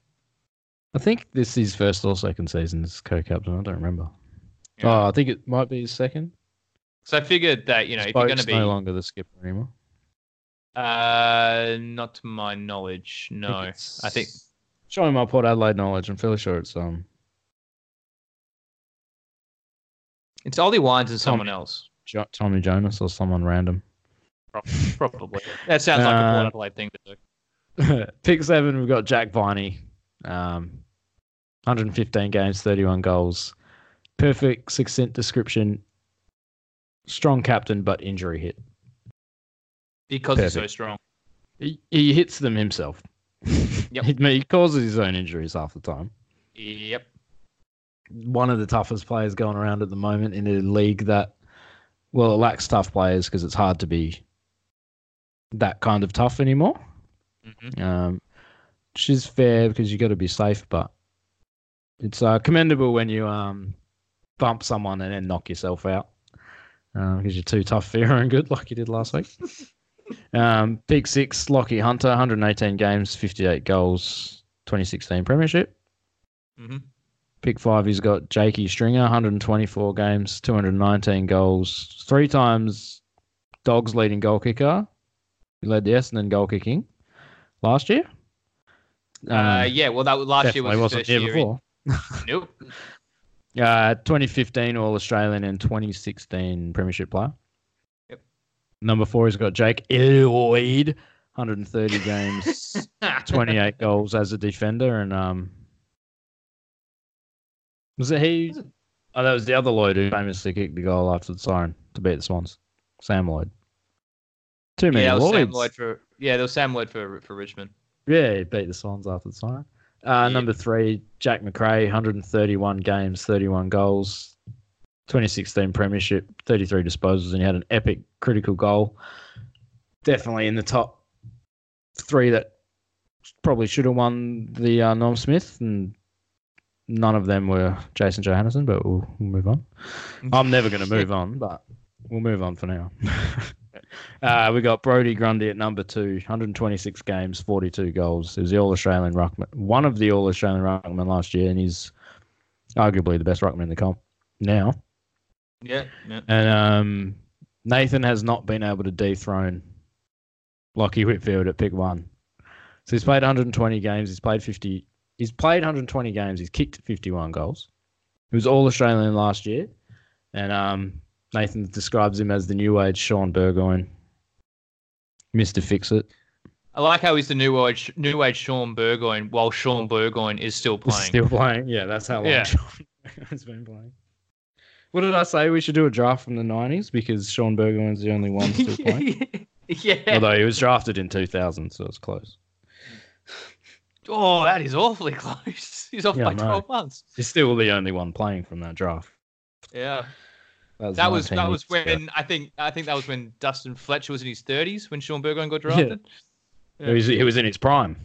I think this is first or second season as co-captain. I don't remember. Yeah. Oh, I think it might be his second. So I figured that you know if you're going to be no longer the skipper anymore. uh not to my knowledge, no. I think it's- showing my Port Adelaide knowledge. I'm fairly sure it's um it's Ollie Wines and someone else. Jo- Tommy Jonas or someone random. Probably. That sounds like a Uh, Port Adelaide thing to do. *laughs* Pick seven, we've got Jack Viney. Um, 115 games, 31 goals. Perfect, succinct description. Strong captain, but injury hit. Because he's so strong. He, he hits them himself. *laughs* Yep. he, he causes his own injuries half the time. Yep. One of the toughest players going around at the moment in a league that, well, it lacks tough players because it's hard to be that kind of tough anymore. hmm um, which is fair because you got to be safe. But it's uh, commendable when you um, bump someone and then knock yourself out because you're too tough for your own good, like you did last week. *laughs* um, Big six, Lachie Hunter, 118 games, 58 goals, 2016 Premiership. hmm Pick five, he's got Jakey Stringer, 124 games, 219 goals, three times Dogs leading goal kicker. He led the Essendon goal kicking last year. Uh, Um, yeah, well, that was last year was wasn't year. before. in- *laughs* *laughs* Nope. Uh, 2015 All Australian and 2016 Premiership player. Yep. Number four, he's got Jake Lloyd, 130 *laughs* games, 28 goals as a defender, and um, was it he? Oh, that was the other Lloyd who famously kicked the goal after the siren to beat the Swans. Sam Lloyd. Too many Yeah, was Sam Lloyd for yeah, there was Sam Lloyd for for Richmond. Yeah, he beat the Swans after the sign. Uh, Yeah. Number three, Jack Macrae, 131 games, 31 goals, 2016 Premiership, 33 disposals, and he had an epic critical goal. Definitely in the top three that probably should have won the uh, Norm Smith, and none of them were Jason Johannisen, but we'll, we'll move on. *laughs* I'm never going to move on, but we'll move on for now. *laughs* uh, we got Brodie Grundy at number two, 126 games, 42 goals. He was the All Australian ruckman, one of the All Australian ruckman last year, and he's arguably the best ruckman in the comp now. Yeah, yeah. And um, Nathan has not been able to dethrone Lachie Whitfield at pick one. So he's played 120 games. He's played 50. He's played 120 games. He's kicked 51 goals. He was All Australian last year, and um, Nathan describes him as the new age Shaun Burgoyne, Mister Fix It. I like how he's the new age new age Shaun Burgoyne while Shaun Burgoyne is still playing. Still playing. Yeah, that's how long Yeah. Shaun has been playing. What did I say? We should do a draft from the 90s because Shaun Burgoyne's the only one still *laughs* playing. yeah. Although he was drafted in 2000, so it's close. Oh, that is awfully close. *laughs* He's off Yeah, by I know. twelve months. He's still the only one playing from that draft. Yeah. Was That was that was years ago. when I think I think that was when Dustin Fletcher was in his thirties when Shaun Burgoyne got drafted. He was, he was in his prime.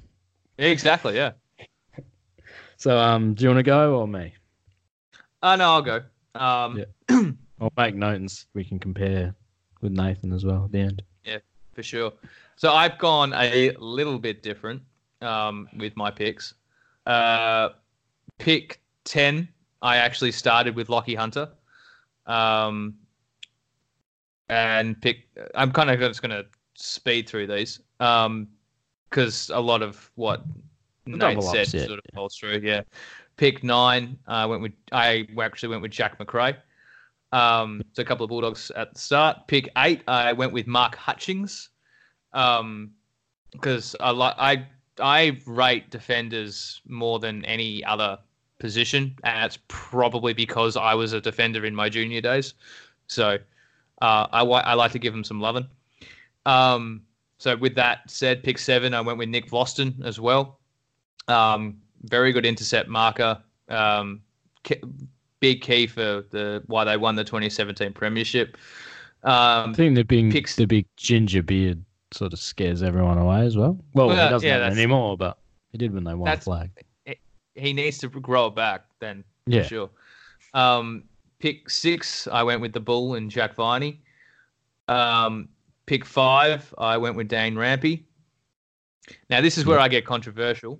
Exactly. Yeah. *laughs* So, um, do you want to go or me? Uh, no, I'll go. Um, Yeah. *clears throat* I'll make notes. We can compare with Nathan as well at the end. Yeah, for sure. So I've gone a little bit different um, with my picks. Uh, pick 10, I actually started with Lachie Hunter. Um, and pick, I'm kind of just going to speed through these Um because a lot of what Nate said sort of falls through. Yeah. Pick nine, I went with, I actually went with Jack Macrae. Um, so a couple of Bulldogs at the start. Pick eight, I went with Mark Hutchings, um, because I like I I rate defenders more than any other position, and that's probably because I was a defender in my junior days. So uh, I I like to give him some loving. Um, so with that said, pick seven, I went with Nick Vlastuin as well. Um, very good intercept marker. Um, big key for the why they won the 2017 Premiership. I Um, think the big, picks- the big ginger beard sort of scares everyone away as well. Well, Well, he doesn't yeah, anymore, but he did when they won the flag. He needs to grow it back. Then Yeah. for sure. Um, pick six, I went with the Bull and Jack Viney. Um, pick five, I went with Dane Rampe. Now this is where I get controversial.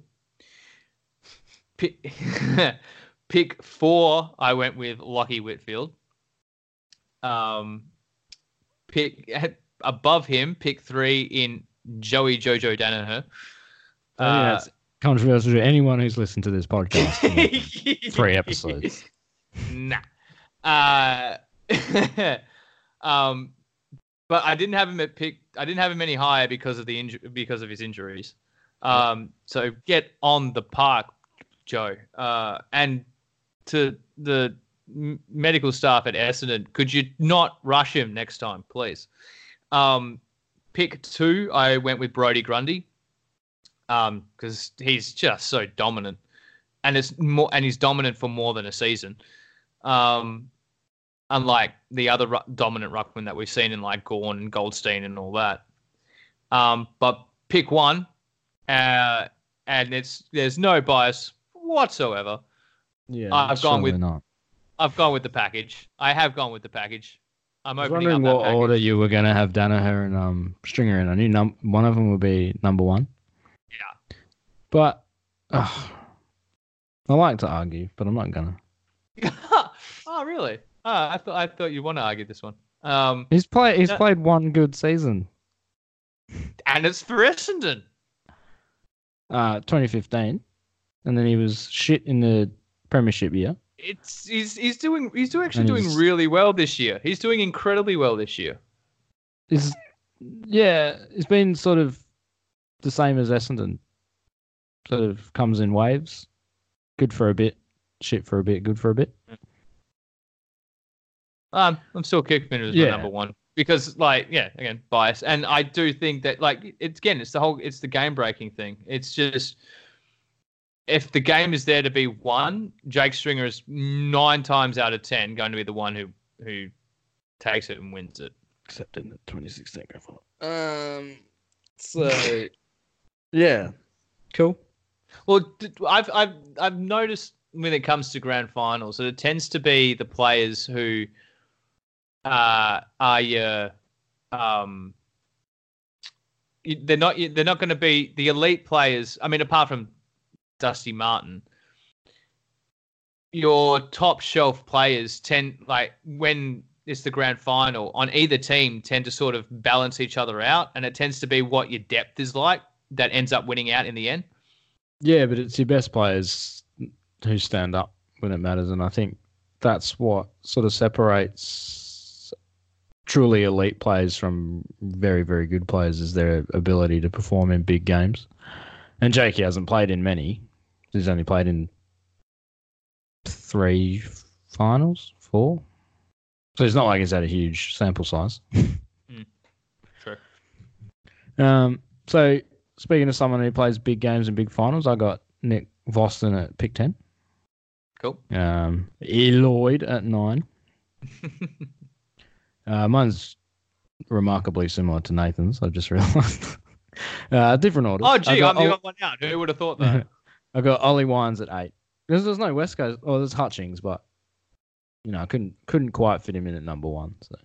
Pick, *laughs* pick four, I went with Lachie Whitfield. Um, pick above him, pick three in Joey Jojo Daniher. Think Uh, that's controversial to anyone who's listened to this podcast. *laughs* three episodes. Nah. Uh, *laughs* um, but I didn't have him at pick. I didn't have him any higher because of the inju- because of his injuries. Um, so get on the park, Joe. Uh, and to the m- medical staff at Essendon, could you not rush him next time, please? Um, pick two, I went with Brodie Grundy because he's just so dominant, and it's more and he's dominant for more than a season. Um, unlike the other ru- dominant ruckman that we've seen in like Gawn and Goldstein and all that. Um, but pick one, uh, and it's there's no bias whatsoever. Yeah, I've gone with- not. I've gone with the package. I have gone with the package. I'm I was wondering that what package. order you were going to have Daniher and um, Stringer in. I knew num- one of them would be number one. But ugh, I like to argue, but I'm not going *laughs* to. oh, really? Oh, I thought I thought you want to argue this one. Um, He's played. He's No. played one good season. and it's for Essendon. Uh, 2015, and then he was shit in the Premiership year. It's he's he's doing he's doing actually And doing he's- really well this year. He's doing incredibly well this year. Is yeah, it's been sort of the same as Essendon. Sort of comes in waves. Good for a bit, shit for a bit, good for a bit. Um, I'm still kicking it as Yeah. my number one because, like, yeah, again, bias, and I do think that, like, it's again, it's the whole, it's the game breaking thing. It's just if the game is there to be won, Jake Stringer is nine times out of ten going to be the one who who takes it and wins it. Except in the 2016 grand final. Um. So. yeah. Cool. Well, I've I've I've noticed when it comes to grand finals that it tends to be the players who uh, are your um they're not they're not going to be the elite players. I mean, apart from Dusty Martin, your top shelf players tend like when it's the grand final on either team tend to sort of balance each other out, and it tends to be what your depth is like that ends up winning out in the end. Yeah, but it's your best players who stand up when it matters, and I think that's what sort of separates truly elite players from very, very good players is their ability to perform in big games. And Jakey hasn't played in many; he's only played in three finals, four. So it's not like he's had a huge sample size. *laughs* True. Um, so speaking of someone who plays big games and big finals, I got Nick Vlastuin at pick ten. Cool. Um, Eloyd at nine. *laughs* Uh, mine's remarkably similar to Nathan's. I just realised. *laughs* uh, different order. Oh, gee, got I'm the odd one out. Who would have thought that? *laughs* I got Ollie Wines at eight. Because there's no West Coast. Oh, there's Hutchings, but you know, I couldn't couldn't quite fit him in at number one. So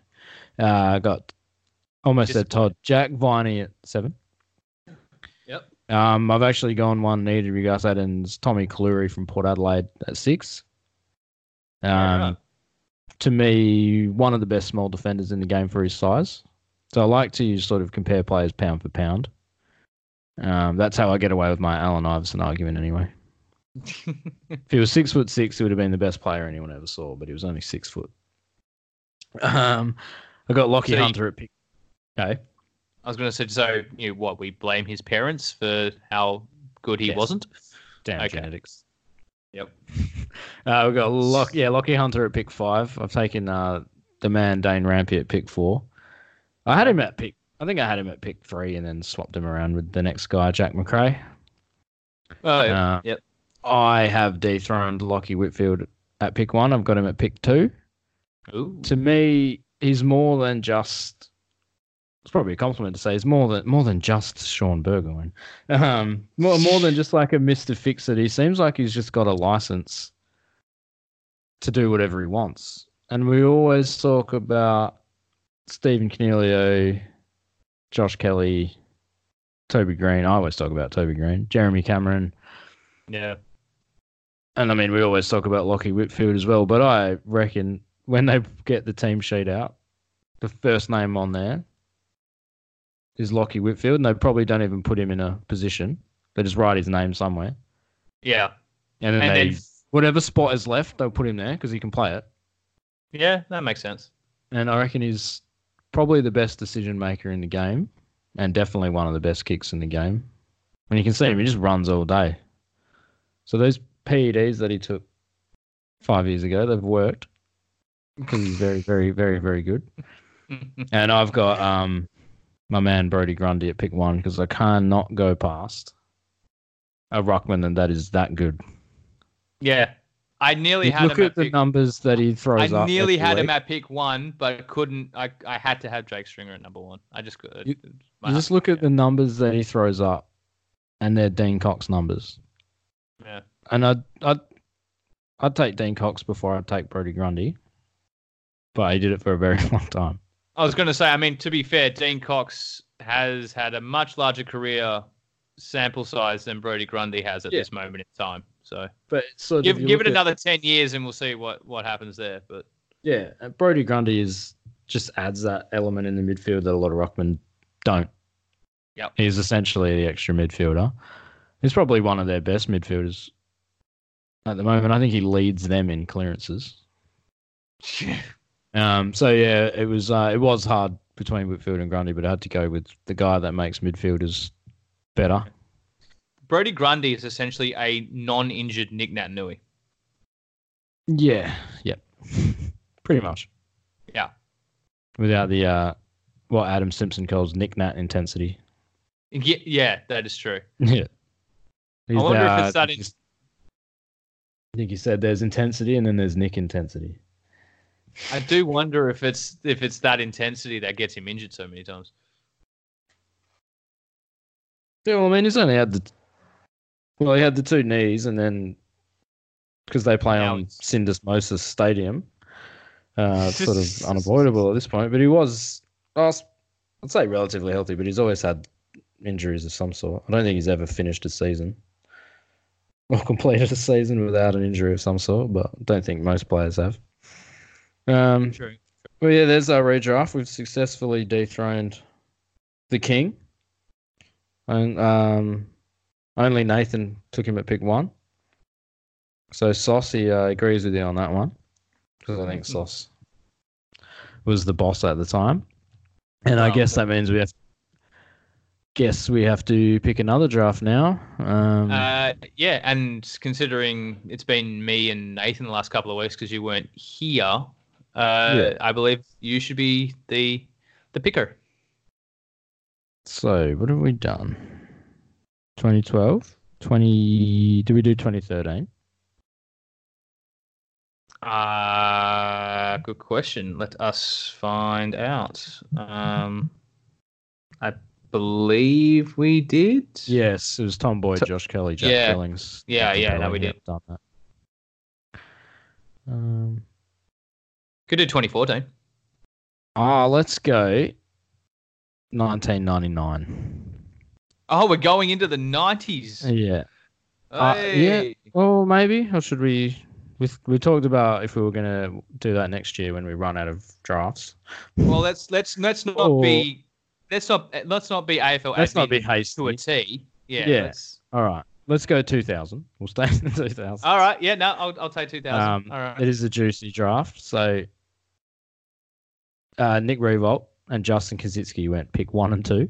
uh, I got almost said Todd Jack Viney at seven. Um, I've actually gone one needed you guys Adams, Tommy Clurey from Port Adelaide at six. Um, Alright. to me, one of the best small defenders in the game for his size. So I like to sort of compare players pound for pound. Um, that's how I get away with my Allen Iverson argument anyway. *laughs* If he was six foot six, he would have been the best player anyone ever saw, but he was only six foot. Um, I got Lockie So Hunter at pick. Okay. I was going to say, so you know, what we blame his parents for how good he Yes. wasn't. Damn Okay. genetics. Yep. *laughs* Uh, we've got Lock, yeah, Lachie Hunter at pick five. I've taken uh, the man Dane Rampe at pick four. I had him at pick. I think I had him at pick three, and then swapped him around with the next guy, Jack Macrae. Oh, yeah. Uh, Yep. I have dethroned Lachie Whitfield at pick one. I've got him at pick two. Ooh. To me, he's more than just. It's probably a compliment to say he's more than more than just Shaun Burgoyne. Um, more more than just like a Mister Fix It. He seems like he's just got a license to do whatever he wants. And we always talk about Stephen Coniglio, Josh Kelly, Toby Greene. I always talk about Toby Greene, Jeremy Cameron. Yeah. And I mean, we always talk about Lachie Whitfield as well. But I reckon when they get the team sheet out, the first name on there is Lachie Whitfield. And they probably don't even put him in a position. They just write his name somewhere. Yeah. And then And they, then- whatever spot is left, they'll put him there because he can play it. Yeah, that makes sense. And I reckon he's probably the best decision maker in the game and definitely one of the best kicks in the game. And you can see him, he just runs all day. So those PEDs that he took five years ago, they've worked because he's very, very, very, very good. *laughs* And I've got um my man Brodie Grundy at pick one because I cannot go past a ruckman and that is that good. yeah. I nearly You had look him at at the pick, numbers that he throws I nearly had him at pick one, but couldn't. I I had to have Jake Stringer at number one. I just could. You- You just look at the numbers that he throws up, and they're Dean Cox numbers. Yeah. And I'd I'd I'd take Dean Cox before I'd take Brodie Grundy, but he did it for a very *laughs* long time. I was going to say. I mean, to be fair, Dean Cox has had a much larger career sample size than Brodie Grundy has at Yeah. this moment in time. So But sort give of, you give it at- another ten years, and we'll see what what happens there. But yeah. Brodie Grundy is just adds that element in the midfield that a lot of ruckmen don't. Yep. He's essentially the extra midfielder. He's probably one of their best midfielders at the moment. I think he leads them in clearances. *laughs* Um, so yeah, it was uh, it was hard between Whitfield and Grundy, but I had to go with the guy that makes midfielders better. Brodie Grundy is essentially a non-injured Nic Naitanui. Yeah, yep, *laughs* pretty much. Yeah. Without the uh, what Adam Simpson calls Nick Nat intensity. Yeah, yeah, that is true. *laughs* Yeah. I wonder if it's that I in- think I think he said there's intensity and then there's Nick intensity. I do wonder if it's if it's that intensity that gets him injured so many times. Yeah, well, I mean, he's only had the well, he had the two knees, and then because they play Now on Syndesmosis Stadium, uh, sort of *laughs* unavoidable at this point. But he was- I'd say, relatively healthy, but he's always had injuries of some sort. I don't think he's ever finished a season or *laughs* completed a season without an injury of some sort, but I don't think most players have. Um, True. well, yeah, there's our redraft. We've successfully dethroned the king. And um, only Nathan took him at pick one. So Saucy uh, agrees with you on that one. Because I think Sauce was the boss at the time. And I guess that means we have guess we have to pick another draft now. Um, Uh, yeah, and considering it's been me and Nathan the last couple of weeks because you weren't here, uh, Yeah. I believe you should be the the picker. so what have we done? 2012? 20 did we do 2013? Uh, good question. Let us find out. Um, I believe we did. Yes, it was Tom Boyd, So- Josh Kelly, Jack yeah. Billings. Yeah, Nathan yeah, no, we did. Done that. Um, Could do 2014. ah, let's go 1999. Oh, we're going into the 90s. Yeah. Uh, yeah. Hey. Well, maybe, or should we? We we talked about if we were gonna do that next year when we run out of drafts. Well, let's let's let's not Or- be let's not let's not be AFL. Let's not be to hasty. a T. Yeah. Yeah. All right, let's go 2000. We'll stay in 2000. All right. Yeah. No, I'll I'll take 2000. Um, All right. It is a juicy draft. So uh, Nick Riewoldt and Justin Koschitzke went pick one and two.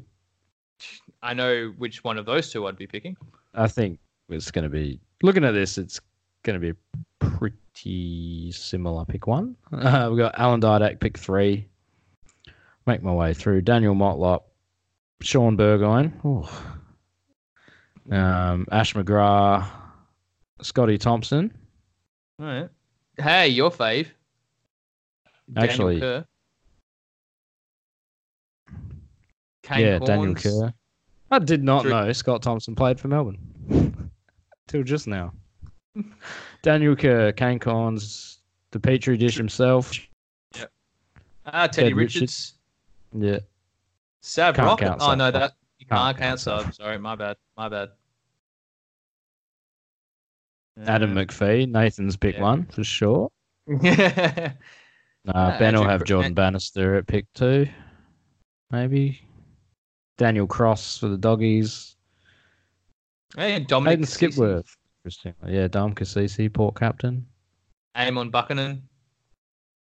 I know which one of those two I'd be picking. I think it's going to be looking at this. It's going to be a pretty similar pick one. *laughs* Uh, we got Alan Didak pick three. Make my way through Daniel Motlop, Shaun Burgoyne, um, Ash McGrath, Scotty Thompson. All right. Hey, your fave. Daniel Actually- Kerr. Kane yeah, Daniel Kerr. I did not Three- know Scott Thompson played for Melbourne *laughs* till just now. *laughs* Daniel Kerr, Kane Cornes, the petri dish himself. Ah, Teddy Ted Richards. Richards. Yeah, Sav Can't Rocket. Oh no, that you Can't can't count count Sav. Sav. Sorry, my bad. My bad. Adam McPhee, Nathan's pick Yeah. one for sure. *laughs* McPhee. Uh, ben will have Cr- Jordan Bannister at pick two, maybe. Daniel Cross for the doggies. Oh, hey, Dominic Hayden Skipworth. Interestingly, yeah, Dom Cassisi, port captain. Amon Buchanan.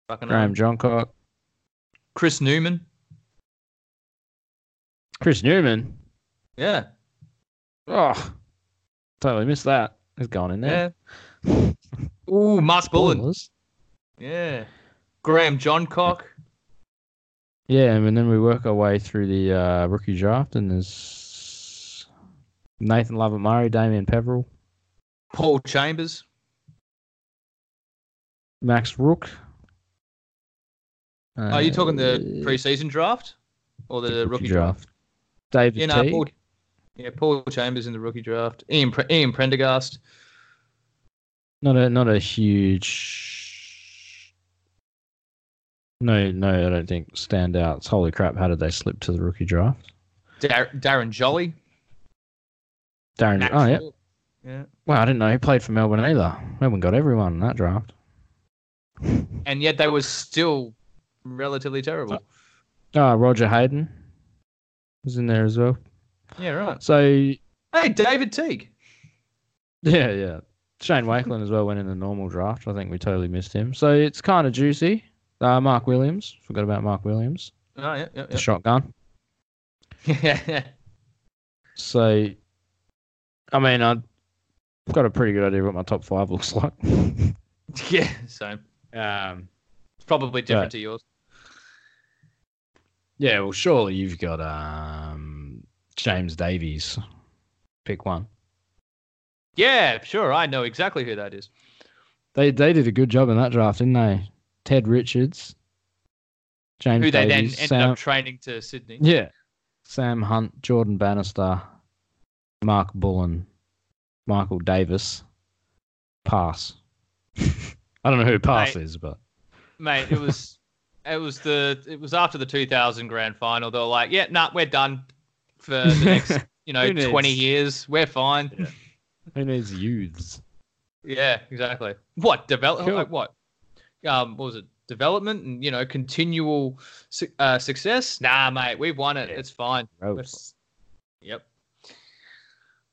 Buchanan. Graham Johncock, Chris Newman. Chris Newman. Yeah. Oh, totally missed that. He's gone in Yeah. there. Ooh, Mark *laughs* Bullen. Yeah. Graham Johncock. Yeah, and then we work our way through the uh, rookie draft, and there's Nathan Lovett Murray, Damien Peverill, Paul Chambers. Max Rooke. Are you talking the Uh, preseason draft or the, rookie, draft? David Yeah, no. Paul, yeah, Paul Chambers in the rookie draft. Ian Pre- Ian Prendergast. Not a not a huge. No, no, I don't think standouts. Holy crap! How did they slip to the rookie draft? Dar- Darren Jolly. Darren. Oh yeah. Yeah. Well, I didn't know he played for Melbourne either. Melbourne got everyone in that draft. And yet they were still relatively terrible. Oh, uh, Roger Hayden was in there as well. Yeah, right. So Hey, David Teague. yeah, yeah. Shane Wakelin as well went in the normal draft. I think we totally missed him. So it's kind of juicy. Uh, Mark Williams. Forgot about Mark Williams. Oh, yeah, yeah, The shotgun. yeah. yeah. *laughs* So, I mean, I've got a pretty good idea what my top five looks like. *laughs* yeah, same. um, It's probably different Right. to yours. yeah, well, surely you've got um, James Davies. Pick one. Yeah, sure. I know exactly who that is. They they did a good job in that draft, didn't they? Ted Richards, James Who they then ended Sam, up training to Sydney. yeah, Sam Hunt, Jordan Bannister, Mark Bullen, Michael Davis. Pass. *laughs* I don't know who pass Mate. is, but Mate, it was *laughs* it was the it was after the 2000 grand final. They were like, "Yeah, nah, we're done for the *laughs* next, you know, 20 years. We're fine." Yeah, who needs youths? Yeah, exactly. What develop? Cool. Like what? Um, what was it? Development and you know, continual su- uh, success. Nah, mate, we've won it. Yeah. It's fine. Yep.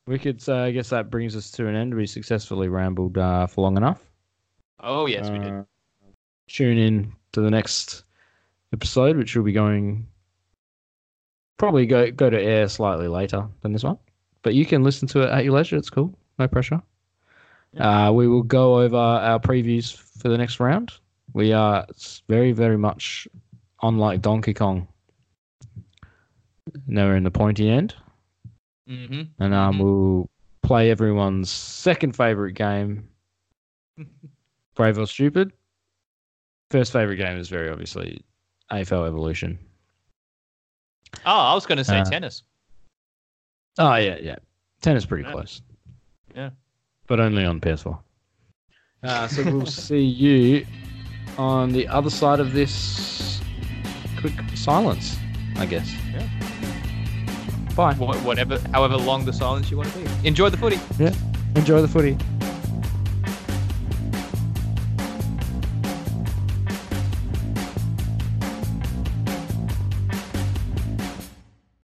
We could, uh, I guess that brings us to an end. We successfully rambled uh, for long enough. Oh yes, we did. Uh, Tune in to the next episode, which will be going probably go go to air slightly later than this one, but you can listen to it at your leisure. It's cool, no pressure. Uh, we will go over our previews for the next round. We are very very much on like Donkey Kong. Now we're in the pointy end, Mm-hmm. and um, Mhm. we'll play everyone's second favorite game *laughs* Brave or Stupid. First favorite game is very obviously AFL Evolution. Oh, I was going to say Uh, tennis. Oh yeah, yeah. Tennis pretty Yeah. close. Yeah. But only on PS4. Uh, so we'll *laughs* see you on the other side of this quick silence, I guess. Yeah. Bye. Wha- Whatever, however long the silence you want to be. Enjoy the footy. Yeah. Enjoy the footy.